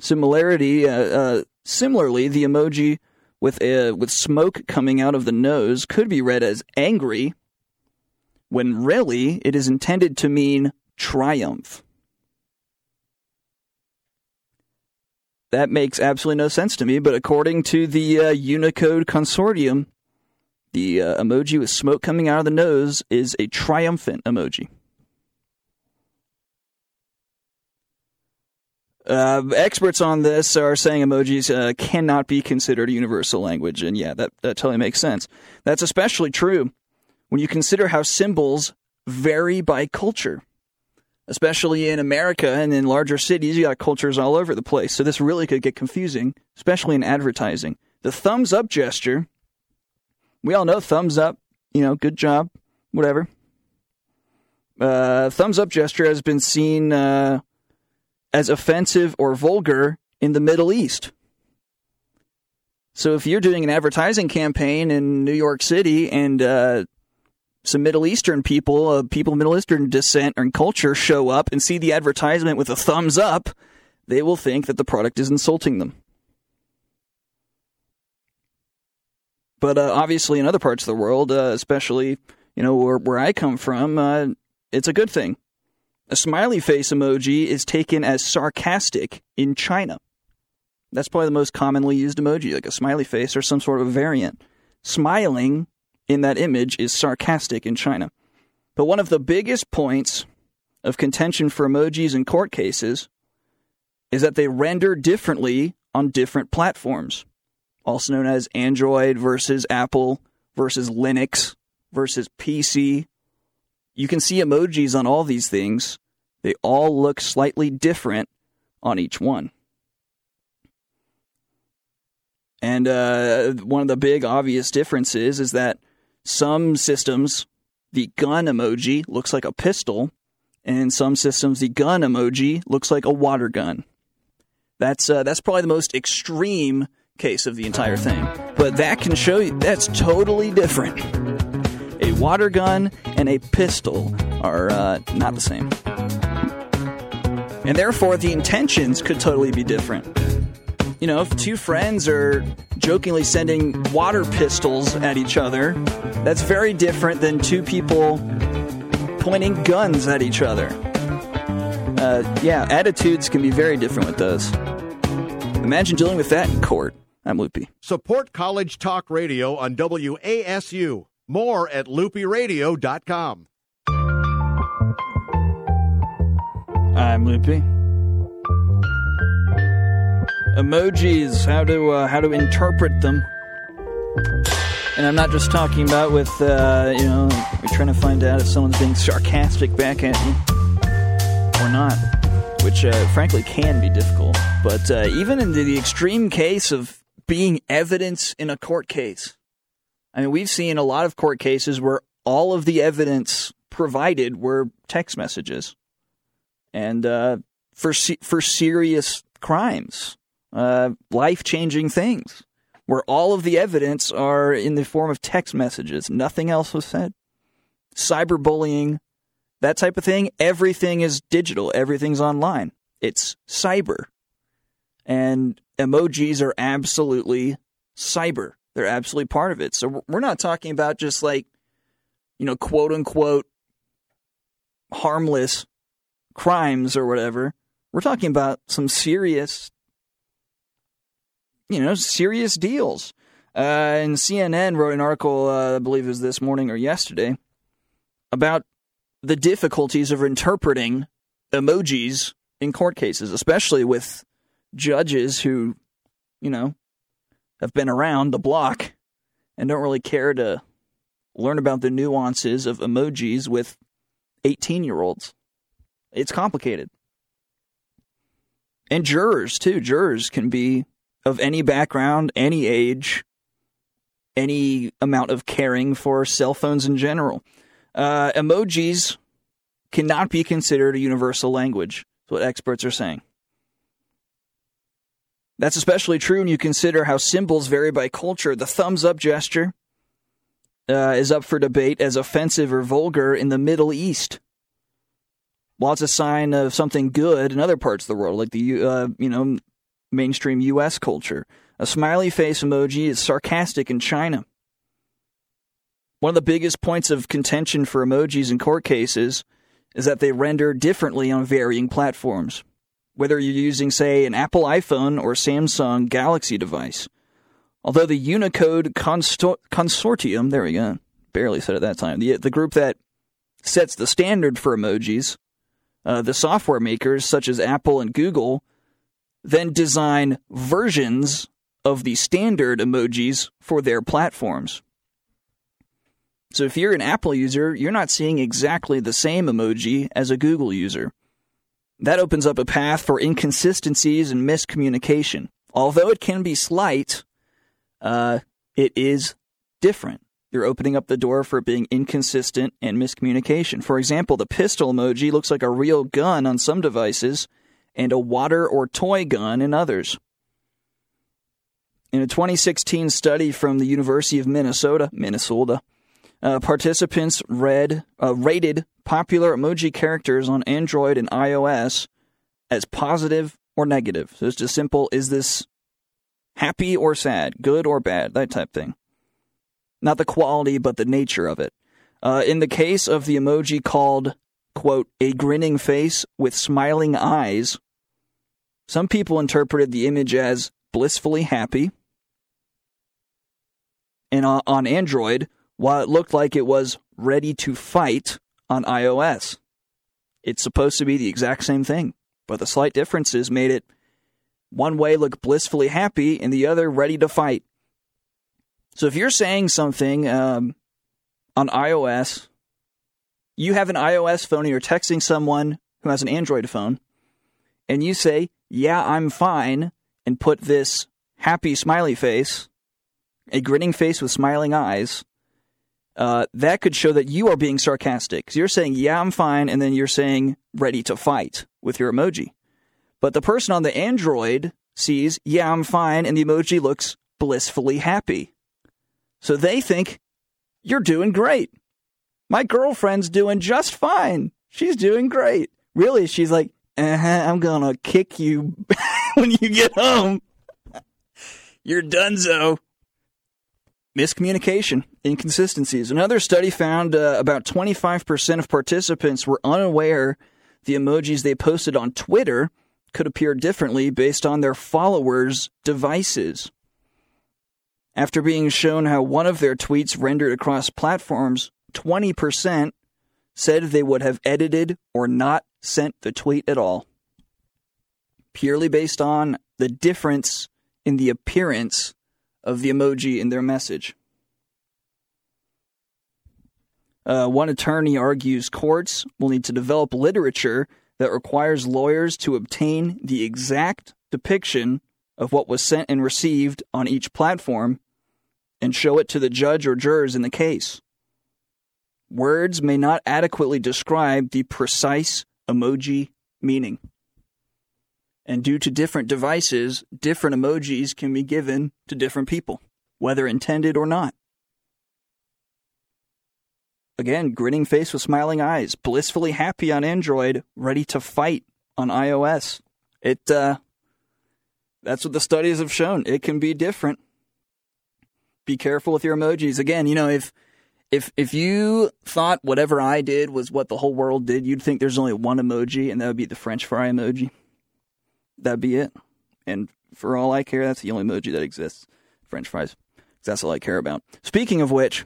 Similarity, uh, uh similarly, the emoji with uh, with smoke coming out of the nose could be read as angry, when really it is intended to mean triumph. That makes absolutely no sense to me, but according to the uh, Unicode Consortium, the uh, emoji with smoke coming out of the nose is a triumphant emoji. Uh, experts on this are saying emojis uh, cannot be considered a universal language, and yeah, that, that totally makes sense. That's especially true when you consider how symbols vary by culture especially in America and in larger cities, you got cultures all over the place. So this really could get confusing, especially in advertising. The thumbs up gesture, we all know thumbs up, you know, good job, whatever. Uh, thumbs up gesture has been seen uh, as offensive or vulgar in the Middle East. So if you're doing an advertising campaign in New York City and uh, some Middle Eastern people, uh, people of Middle Eastern descent and culture, show up and see the advertisement with a thumbs up, they will think that the product is insulting them. But uh, obviously, in other parts of the world, uh, especially you know where, where I come from, uh, it's a good thing. A smiley face emoji is taken as sarcastic in China. That's probably the most commonly used emoji, like a smiley face or some sort of variant. Smiling in that image is sarcastic in China. But one of the biggest points of contention for emojis in court cases is that they render differently on different platforms, also known as Android versus Apple versus Linux versus PC. You can see emojis on all these things. They all look slightly different on each one. And uh, one of the big obvious differences is that some systems, the gun emoji looks like a pistol, and in some systems, the gun emoji looks like a water gun. That's uh, that's probably the most extreme case of the entire thing. But that can show you that's totally different. A water gun and a pistol are uh, not the same. And therefore, the intentions could totally be different. You know, if two friends are jokingly sending water pistols at each other, that's very different than two people pointing guns at each other. Uh, yeah, attitudes can be very different with those. Imagine dealing with that in court. I'm Loopy. Support College Talk Radio on WASU. More at loopyradio.com. I'm Loopy. Emojis, how to uh, how to interpret them. And I'm not just talking about with uh, you know you're trying to find out if someone's being sarcastic back at you or not, which uh, frankly can be difficult. But uh, even in the extreme case of being evidence in a court case, I mean we've seen a lot of court cases where all of the evidence provided were text messages and uh, for for serious crimes, uh, life changing things, where all of the evidence are in the form of text messages. Nothing else was said. Cyberbullying, that type of thing. Everything is digital. Everything's online. It's cyber, and emojis are absolutely cyber. They're absolutely part of it. So we're not talking about just like, you know, quote unquote harmless crimes or whatever. We're talking about some serious, you know, serious deals. Uh, and CNN wrote an article, uh, I believe it was this morning or yesterday, about the difficulties of interpreting emojis in court cases, especially with judges who, you know, have been around the block and don't really care to learn about the nuances of emojis with 18 year olds. It's complicated. And jurors, too. Jurors can be of any background, any age, any amount of caring for cell phones in general. Uh, emojis cannot be considered a universal language, is what experts are saying. That's especially true when you consider how symbols vary by culture. The thumbs up gesture uh, is up for debate as offensive or vulgar in the Middle East while it's a sign of something good in other parts of the world, like the uh, you know mainstream U.S. culture. A smiley face emoji is sarcastic in China. One of the biggest points of contention for emojis in court cases is that they render differently on varying platforms. Whether you're using, say, an Apple iPhone or Samsung Galaxy device. Although the Unicode Consortium, there we go, barely said it that time, the, the group that sets the standard for emojis, uh, the software makers such as Apple and Google then design versions of the standard emojis for their platforms. So if you're an Apple user, you're not seeing exactly the same emoji as a Google user. That opens up a path for inconsistencies and miscommunication. Although it can be slight, uh, it is different. You're opening up the door for being inconsistent and miscommunication. For example, the pistol emoji looks like a real gun on some devices and a water or toy gun in others. In a 2016 study from the University of Minnesota, Minnesota, uh, participants read uh, rated popular emoji characters on Android and iOS as positive or negative. So it's just simple: is this happy or sad, good or bad, that type thing. Not the quality, but the nature of it. Uh, in the case of the emoji called quote a grinning face with smiling eyes, some people interpreted the image as blissfully happy. And on Android, while it looked like it was ready to fight on iOS. It's supposed to be the exact same thing, but the slight differences made it one way look blissfully happy and the other ready to fight. So if you're saying something um, on iOS, you have an iOS phone and you're texting someone who has an Android phone, and you say, Yeah, I'm fine, and put this happy smiley face, a grinning face with smiling eyes, uh, that could show that you are being sarcastic. Because you're saying, Yeah, I'm fine, and then you're saying, Ready to fight with your emoji. But the person on the Android sees, Yeah, I'm fine, and the emoji looks blissfully happy. So they think, You're doing great. My girlfriend's doing just fine. She's doing great. Really, she's like, uh-huh, I'm gonna kick you when you get home. You're donezo. Miscommunication, inconsistencies. Another study found uh, about 25% of participants were unaware the emojis they posted on Twitter could appear differently based on their followers' devices. After being shown how one of their tweets rendered across platforms, 20% said they would have edited or not sent the tweet at all. Purely based on the difference in the appearance of the emoji in their message. Uh, one attorney argues courts will need to develop literature that requires lawyers to obtain the exact depiction of what was sent and received on each platform and show it to the judge or jurors in the case. Words may not adequately describe the precise emoji meaning. And due to different devices, different emojis can be given to different people, whether intended or not. Again, grinning face with smiling eyes, blissfully happy on Android, ready to fight on iOS. It uh that's what the studies have shown. It can be different. Be careful with your emojis. Again, you know, if if if you thought whatever I did was what the whole world did, you'd think there's only one emoji, and that would be the French fry emoji. That'd be it. And for all I care, that's the only emoji that exists. French fries. That's all I care about. Speaking of which,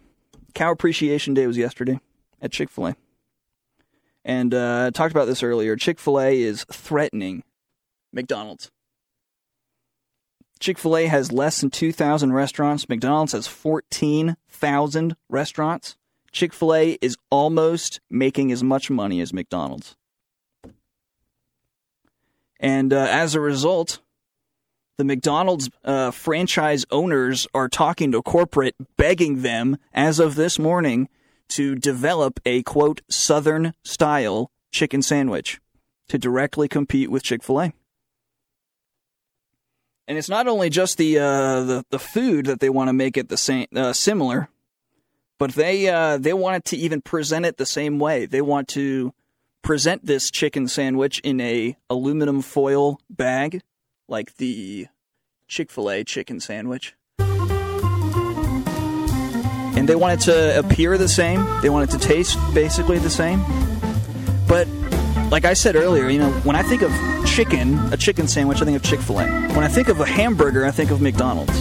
Cow Appreciation Day was yesterday at Chick Fil A, and uh, I talked about this earlier. Chick Fil A is threatening McDonald's. Chick fil A has less than 2,000 restaurants. McDonald's has 14,000 restaurants. Chick fil A is almost making as much money as McDonald's. And uh, as a result, the McDonald's uh, franchise owners are talking to corporate, begging them, as of this morning, to develop a quote, Southern style chicken sandwich to directly compete with Chick fil A. And it's not only just the uh, the the food that they want to make it the same uh, similar, but they uh, they want it to even present it the same way. They want to present this chicken sandwich in a aluminum foil bag, like the Chick Fil A chicken sandwich. And they want it to appear the same. They want it to taste basically the same. But like I said earlier, you know, when I think of chicken, a chicken sandwich, I think of Chick fil A. When I think of a hamburger, I think of McDonald's.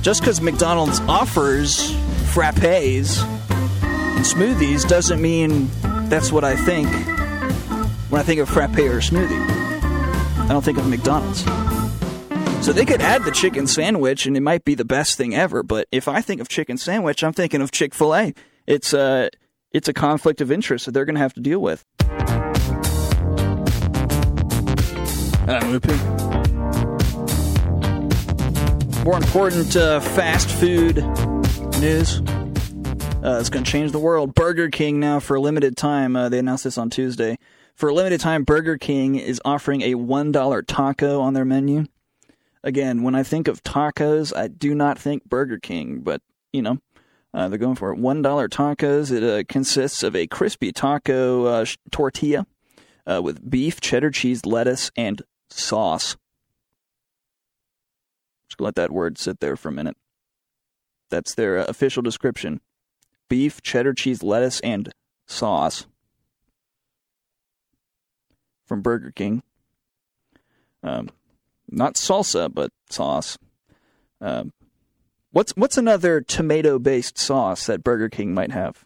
Just because McDonald's offers frappes and smoothies doesn't mean that's what I think when I think of frappe or smoothie. I don't think of McDonald's. So they could add the chicken sandwich and it might be the best thing ever, but if I think of chicken sandwich, I'm thinking of Chick fil A. It's, uh, it's a conflict of interest that they're going to have to deal with. I'm Loopy. More important uh, fast food news. Uh, it's going to change the world. Burger King now, for a limited time, uh, they announced this on Tuesday. For a limited time, Burger King is offering a $1 taco on their menu. Again, when I think of tacos, I do not think Burger King, but, you know, uh, they're going for it. $1 tacos. It uh, consists of a crispy taco uh, tortilla uh, with beef, cheddar cheese, lettuce, and sauce. Just let that word sit there for a minute. That's their official description beef, cheddar cheese, lettuce, and sauce from Burger King. Um, not salsa, but sauce. Um, what's what's another tomato based sauce that Burger King might have?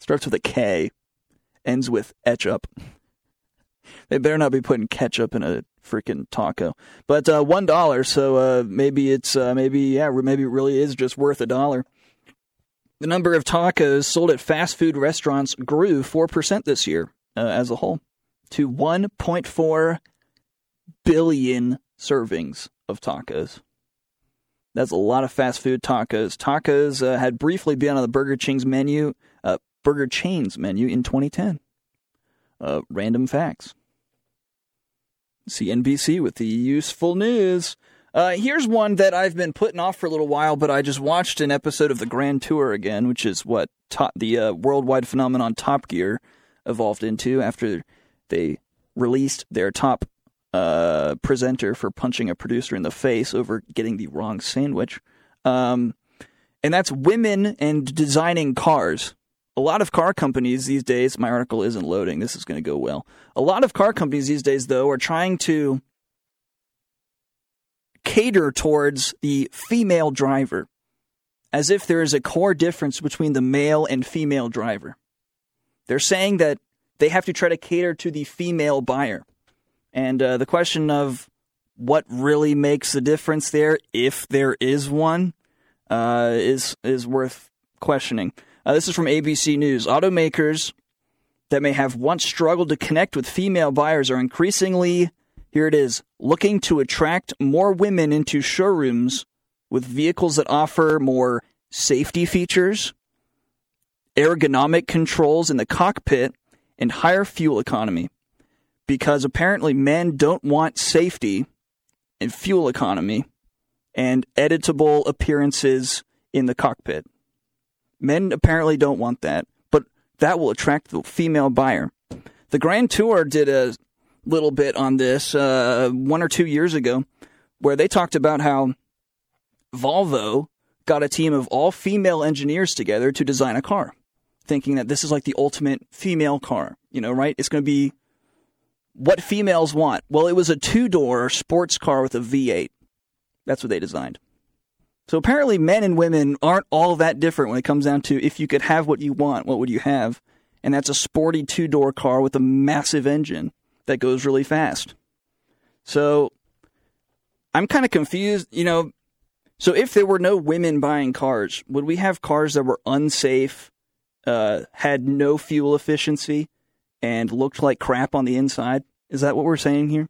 Starts with a K, ends with ketchup. They better not be putting ketchup in a freaking taco. But uh, one dollar, so uh, maybe it's uh, maybe yeah, maybe it really is just worth a dollar. The number of tacos sold at fast food restaurants grew 4% this year uh, as a whole to 1.4 billion servings of tacos. That's a lot of fast food tacos. Tacos uh, had briefly been on the Burger King's menu, uh, Burger Chain's menu in 2010. Uh, random facts. CNBC with the useful news. Uh, here's one that I've been putting off for a little while, but I just watched an episode of the Grand Tour again, which is what top, the uh, worldwide phenomenon Top Gear evolved into after they released their top uh, presenter for punching a producer in the face over getting the wrong sandwich. Um, and that's women and designing cars. A lot of car companies these days, my article isn't loading, this is going to go well. A lot of car companies these days, though, are trying to cater towards the female driver as if there is a core difference between the male and female driver. They're saying that they have to try to cater to the female buyer. And uh, the question of what really makes the difference there, if there is one, uh, is is worth questioning. Uh, this is from ABC News. Automakers that may have once struggled to connect with female buyers are increasingly here it is looking to attract more women into showrooms with vehicles that offer more safety features, ergonomic controls in the cockpit, and higher fuel economy. Because apparently men don't want safety and fuel economy and editable appearances in the cockpit. Men apparently don't want that, but that will attract the female buyer. The Grand Tour did a little bit on this uh, one or two years ago, where they talked about how Volvo got a team of all female engineers together to design a car, thinking that this is like the ultimate female car. You know, right? It's going to be what females want. Well, it was a two door sports car with a V8. That's what they designed. So apparently, men and women aren't all that different when it comes down to if you could have what you want, what would you have? And that's a sporty two door car with a massive engine that goes really fast. So I'm kind of confused, you know. So if there were no women buying cars, would we have cars that were unsafe, uh, had no fuel efficiency, and looked like crap on the inside? Is that what we're saying here?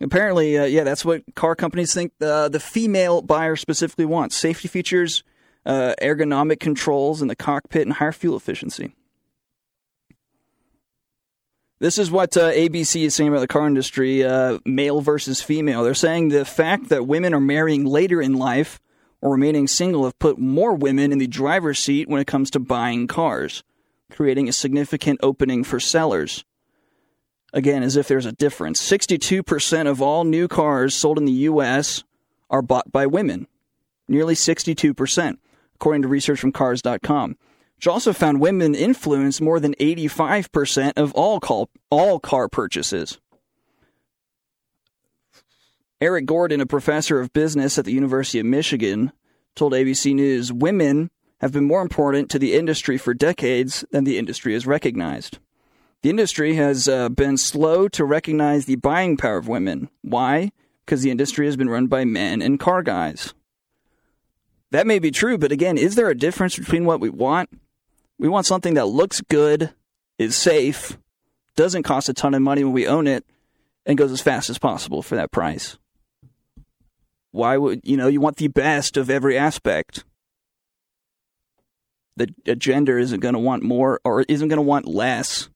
Apparently, uh, yeah, that's what car companies think uh, the female buyer specifically wants: safety features, uh, ergonomic controls in the cockpit, and higher fuel efficiency. This is what uh, ABC is saying about the car industry uh, male versus female. They're saying the fact that women are marrying later in life or remaining single have put more women in the driver's seat when it comes to buying cars, creating a significant opening for sellers. Again, as if there's a difference. 62% of all new cars sold in the U.S. are bought by women. Nearly 62%, according to research from Cars.com which also found women influence more than 85% of all, call, all car purchases. Erik Gordon, a professor of business at the University of Michigan, told ABC News women have been more important to the industry for decades than the industry has recognized. The industry has uh, been slow to recognize the buying power of women. Why? Because the industry has been run by men and car guys. That may be true, but again, is there a difference between what we want we want something that looks good, is safe, doesn't cost a ton of money when we own it, and goes as fast as possible for that price. Why would, you know, you want the best of every aspect. The gender isn't going to want more or isn't going to want less.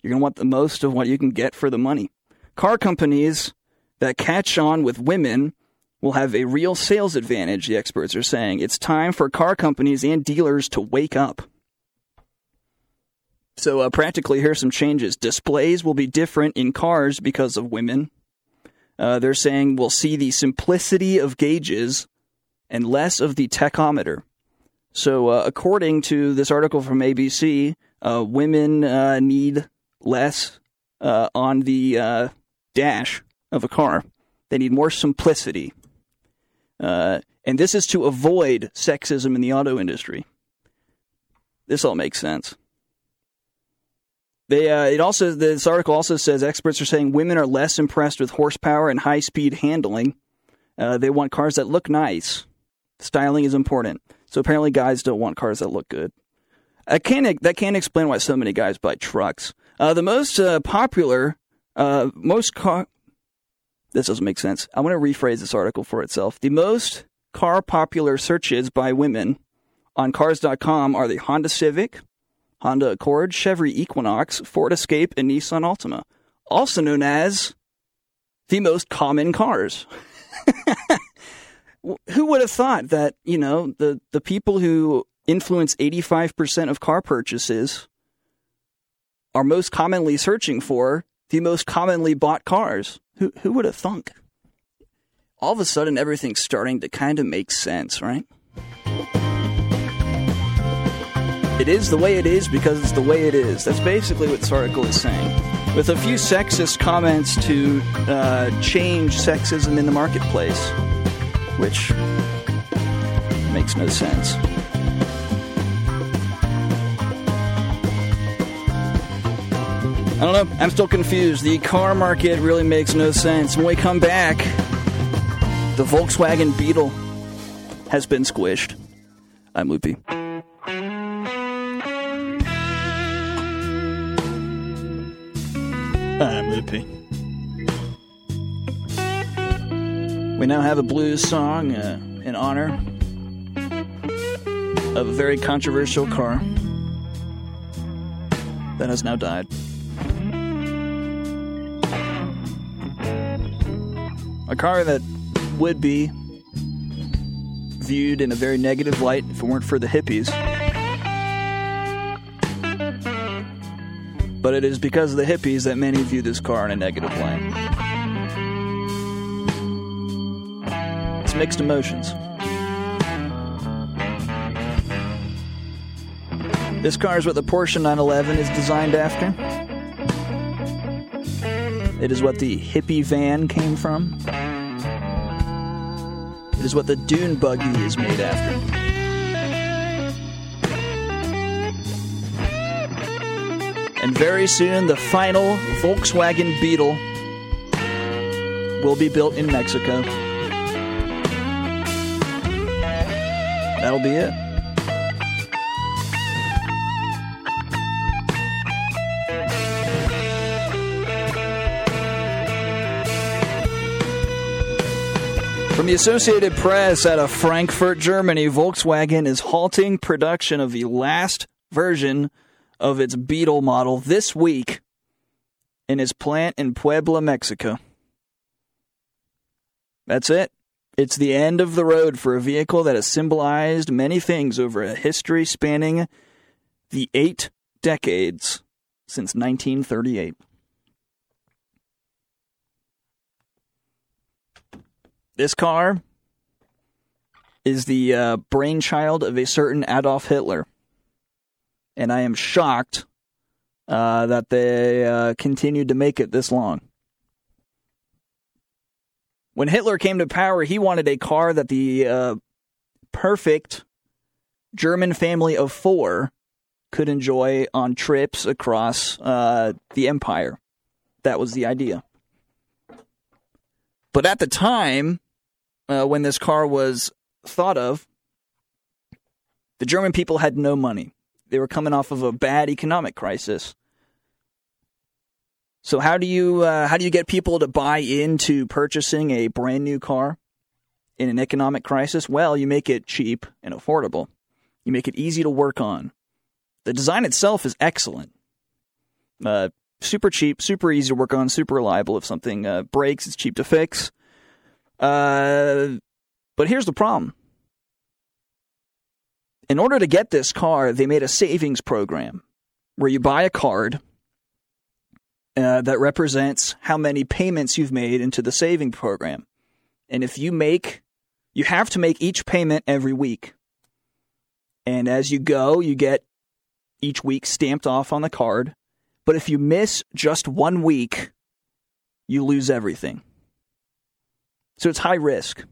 You're going to want the most of what you can get for the money. Car companies that catch on with women will have a real sales advantage, the experts are saying. It's time for car companies and dealers to wake up. So, uh, practically, here are some changes. Displays will be different in cars because of women. Uh, they're saying we'll see the simplicity of gauges and less of the tachometer. So, uh, according to this article from ABC, uh, women uh, need less uh, on the dash of a car. They need more simplicity. and this is to avoid sexism in the auto industry. This all makes sense. They, uh, it also this article also says experts are saying women are less impressed with horsepower and high speed handling. Uh, they want cars that look nice. Styling is important. So apparently, guys don't want cars that look good. I can't, that can't explain why so many guys buy trucks. Uh, the most uh, popular, uh, most car. This doesn't make sense. I want to rephrase this article for itself. The most car popular searches by women on cars.com are the Honda Civic, Honda Accord, Chevy Equinox, Ford Escape, and Nissan Altima, also known as the most common cars. who would have thought that, you know, the, the people who influence 85% of car purchases are most commonly searching for the most commonly bought cars? Who, who would have thunk? All of a sudden, everything's starting to kind of make sense, right? It is the way it is because it's the way it is. That's basically what this article is saying. With a few sexist comments to uh, change sexism in the marketplace, which makes no sense. I don't know. I'm still confused. The car market really makes no sense. When we come back, the Volkswagen Beetle has been squished. I'm Loopy. I'm Loopy. We now have a blues song uh, in honor of a very controversial car that has now died. A car that would be viewed in a very negative light if it weren't for the hippies. But it is because of the hippies that many view this car in a negative light. It's mixed emotions. This car is what the Porsche 911 is designed after. It is what the hippie van came from. It is what the dune buggy is made after. Very soon, the final Volkswagen Beetle will be built in Mexico. That'll be it. From the Associated Press out of Frankfurt, Germany, Volkswagen is halting production of the last version of its Beetle model this week in its plant in Puebla, Mexico. That's it. It's the end of the road for a vehicle that has symbolized many things over a history spanning the eight decades since 1938. This car is the uh, brainchild of a certain Adolf Hitler. And I am shocked uh, that they uh, continued to make it this long. When Hitler came to power, he wanted a car that the uh, perfect German family of four could enjoy on trips across uh, the empire. That was the idea. But at the time, uh, when this car was thought of, the German people had no money. They were coming off of a bad economic crisis. So how do you uh, how do you get people to buy into purchasing a brand new car in an economic crisis? Well, you make it cheap and affordable. You make it easy to work on. The design itself is excellent. Uh, super cheap, super easy to work on, super reliable. If something uh, breaks, it's cheap to fix. Uh, but here's the problem. In order to get this car, they made a savings program where you buy a card uh, that represents how many payments you've made into the saving program. And if you make, you have to make each payment every week. And as you go, you get each week stamped off on the card. But if you miss just one week, you lose everything. So it's high risk.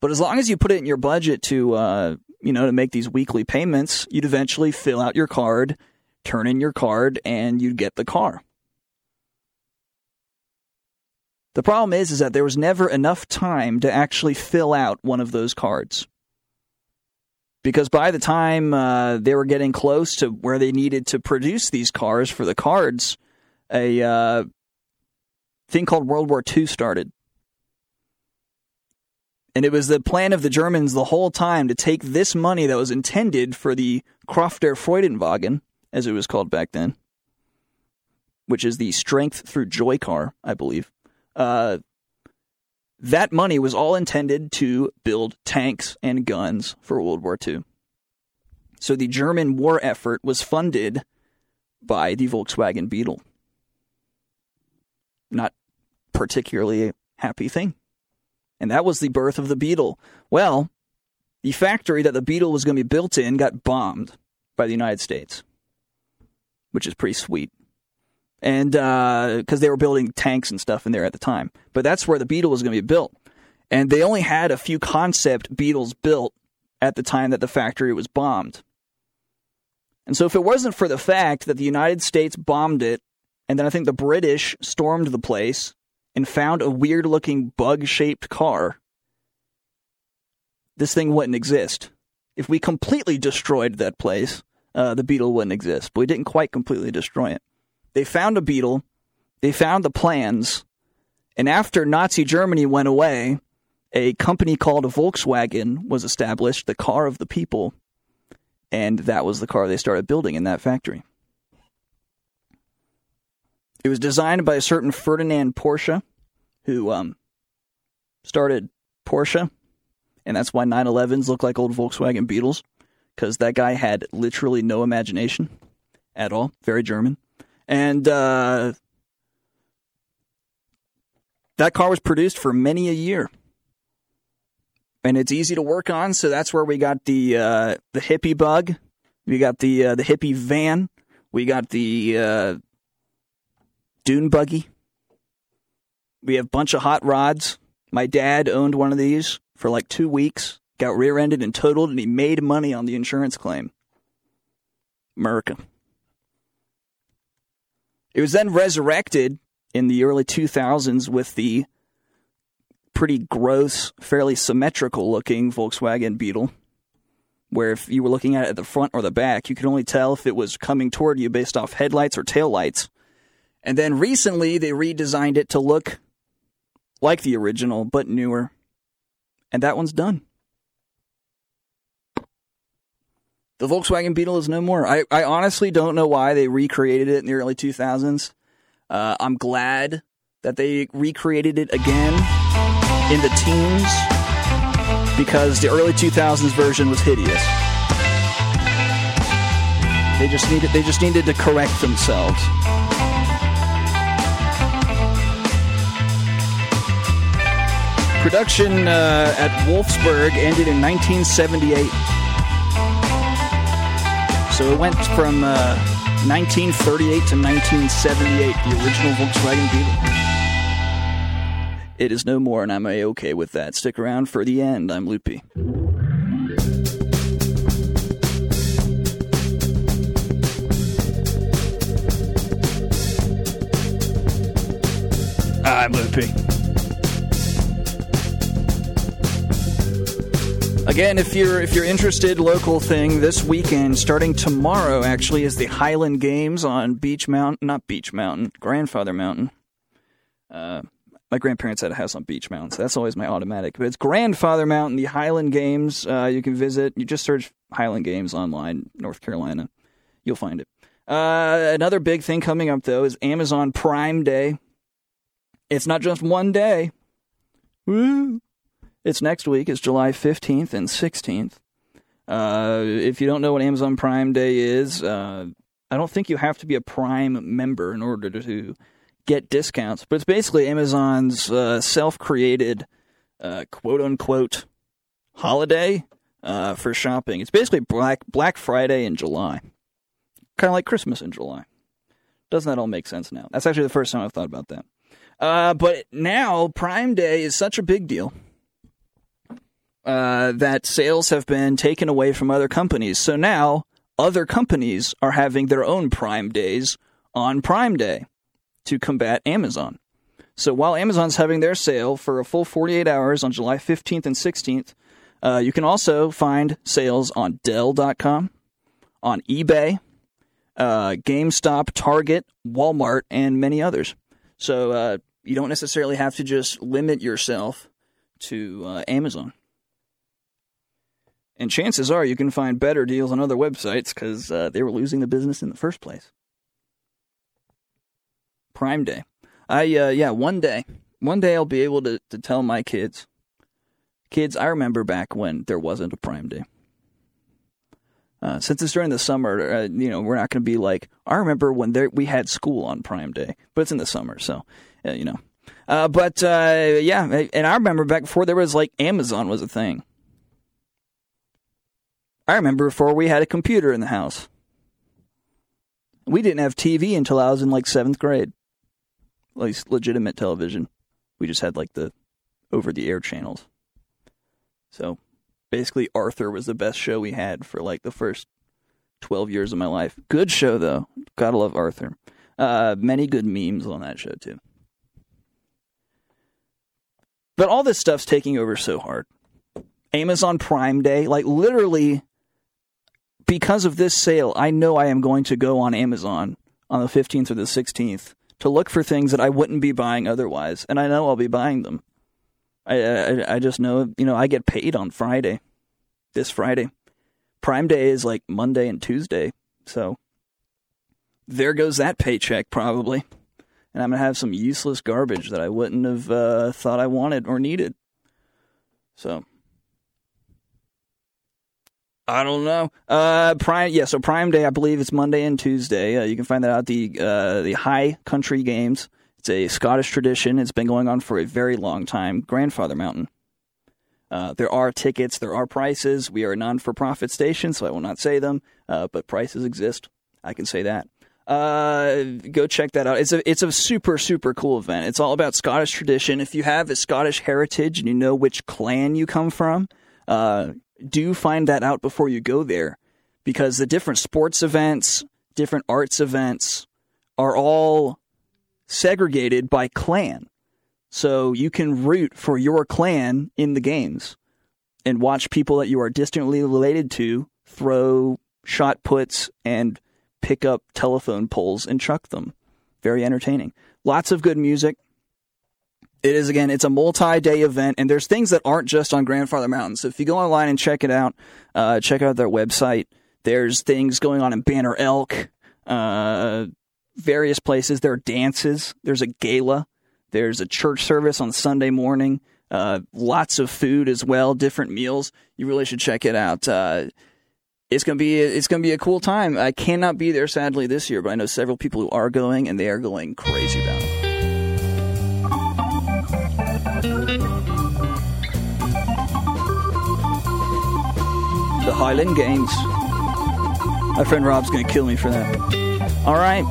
But as long as you put it in your budget to, uh, you know, to make these weekly payments, you'd eventually fill out your card, turn in your card, and you'd get the car. The problem is, is that there was never enough time to actually fill out one of those cards. because by the time uh, they were getting close to where they needed to produce these cars for the cards, a uh, thing called World War II started. And it was the plan of the Germans the whole time to take this money that was intended for the Kraft der Freudenwagen, as it was called back then, which is the strength through joy car, I believe. Uh, that money was all intended to build tanks and guns for World War II. So the German war effort was funded by the Volkswagen Beetle. Not particularly a happy thing. And that was the birth of the Beetle. Well, the factory that the Beetle was going to be built in got bombed by the United States, which is pretty sweet. And because uh, they were building tanks and stuff in there at the time. But that's where the Beetle was going to be built. And they only had a few concept Beetles built at the time that the factory was bombed. And so, if it wasn't for the fact that the United States bombed it, and then I think the British stormed the place and found a weird looking bug shaped car, this thing wouldn't exist. If we completely destroyed that place, uh, the Beetle wouldn't exist. But we didn't quite completely destroy it. They found a Beetle, they found the plans, and after Nazi Germany went away, a company called Volkswagen was established, the car of the people, and that was the car they started building in that factory. It was designed by a certain Ferdinand Porsche, who um, started Porsche, and that's why 911s look like old Volkswagen Beetles, because that guy had literally no imagination at all. Very German. And uh, that car was produced for many a year. And it's easy to work on, so that's where we got the uh, the hippie bug, we got the uh, the hippie van, we got the uh, dune buggy. We have a bunch of hot rods. My dad owned one of these for like two weeks, got rear ended and totaled, and he made money on the insurance claim. America. It was then resurrected in the early 2000s with the pretty gross, fairly symmetrical looking Volkswagen Beetle, where if you were looking at it at the front or the back, you could only tell if it was coming toward you based off headlights or taillights. And then recently they redesigned it to look like the original, but newer. And that one's done. The Volkswagen Beetle is no more. I, I honestly don't know why they recreated it in the early 2000s. Uh, I'm glad that they recreated it again in the teens because the early 2000s version was hideous. They just needed they just needed to correct themselves. Production uh, at Wolfsburg ended in 1978. So it went from uh, 1938 to 1978, the original Volkswagen Beetle. It is no more, and I'm a okay with that. Stick around for the end. I'm Loopy. I'm Loopy. Again, if you're if you're interested, local thing this weekend, starting tomorrow, actually, is the Highland Games on Beech Mountain, not Beech Mountain, Grandfather Mountain. Uh, my grandparents had a house on Beech Mountain, so that's always my automatic. But it's Grandfather Mountain, the Highland Games. Uh, you can visit. You just search Highland Games online, North Carolina. You'll find it. Uh, another big thing coming up though is Amazon Prime Day. It's not just one day. Woo! It's next week. It's July 15th and 16th. Uh, if you don't know what Amazon Prime Day is, uh, I don't think you have to be a Prime member in order to get discounts. But it's basically Amazon's uh, self-created uh, "quote unquote" holiday uh, for shopping. It's basically Black Black Friday in July, kind of like Christmas in July. Doesn't that all make sense now? That's actually the first time I've thought about that. Uh, but now Prime Day is such a big deal uh, that sales have been taken away from other companies. So now other companies are having their own Prime days on Prime Day to combat Amazon. So while Amazon's having their sale for a full 48 hours on July 15th and 16th, Uh, you can also find sales on Dell.com, on eBay, uh, GameStop, Target, Walmart, and many others. So uh, you don't necessarily have to just limit yourself to uh, Amazon. And chances are you can find better deals on other websites because uh, they were losing the business in the first place. Prime Day. I uh, yeah, one day, one day I'll be able to to tell my kids, kids, I remember back when there wasn't a Prime Day. Uh, since it's during the summer, uh, you know, we're not going to be like, I remember when there we had school on Prime Day, but it's in the summer, so uh, you know. Uh, but uh, yeah, and I remember back before there was like Amazon was a thing. I remember before we had a computer in the house. We didn't have TV until I was in like seventh grade at least legitimate television. We just had like the over the air channels. So basically, Arthur was the best show we had for like the first 12 years of my life. Good show, though. Gotta love Arthur. Uh, many good memes on that show, too. But all this stuff's taking over so hard. Amazon Prime Day, like literally, because of this sale, I know I am going to go on Amazon on the 15th or the 16th to look for things that I wouldn't be buying otherwise, and I know I'll be buying them. I, I I just know you know I get paid on Friday, this Friday. Prime Day is like Monday and Tuesday, so there goes that paycheck probably, and I'm gonna have some useless garbage that I wouldn't have uh, thought I wanted or needed. So I don't know. Uh, Prime, yeah. So Prime Day, I believe it's Monday and Tuesday. Uh, you can find that out the uh, the High Country Games. It's a Scottish tradition. It's been going on for a very long time. Grandfather Mountain. Uh, there are tickets. There are prices. We are a non-for-profit station, so I will not say them. Uh, but prices exist. I can say that. Uh, go check that out. It's a it's a super super cool event. It's all about Scottish tradition. If you have a Scottish heritage and you know which clan you come from, uh, do find that out before you go there because the different sports events, different arts events are all segregated by clan. So you can root for your clan in the games and watch people that you are distantly related to throw shot puts and pick up telephone poles and chuck them. Very entertaining. Lots of good music. It is again, it's a multi-day event, and there's things that aren't just on Grandfather Mountain. So if you go online and check it out, uh, check out their website. There's things going on in Banner Elk, uh, various places. There are dances. There's a gala. There's a church service on Sunday morning. Uh, lots of food as well, different meals. You really should check it out. Uh, it's gonna be it's gonna be a cool time. I cannot be there sadly this year, but I know several people who are going, and they are going crazy about it. The Highland Games. My friend Rob's going to kill me for that. All right.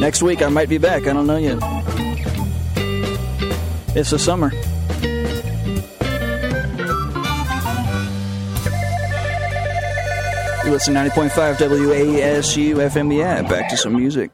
Next week I might be back. I don't know yet. It's the summer. Listen 90.5 WASU FM. Yeah, back to some music.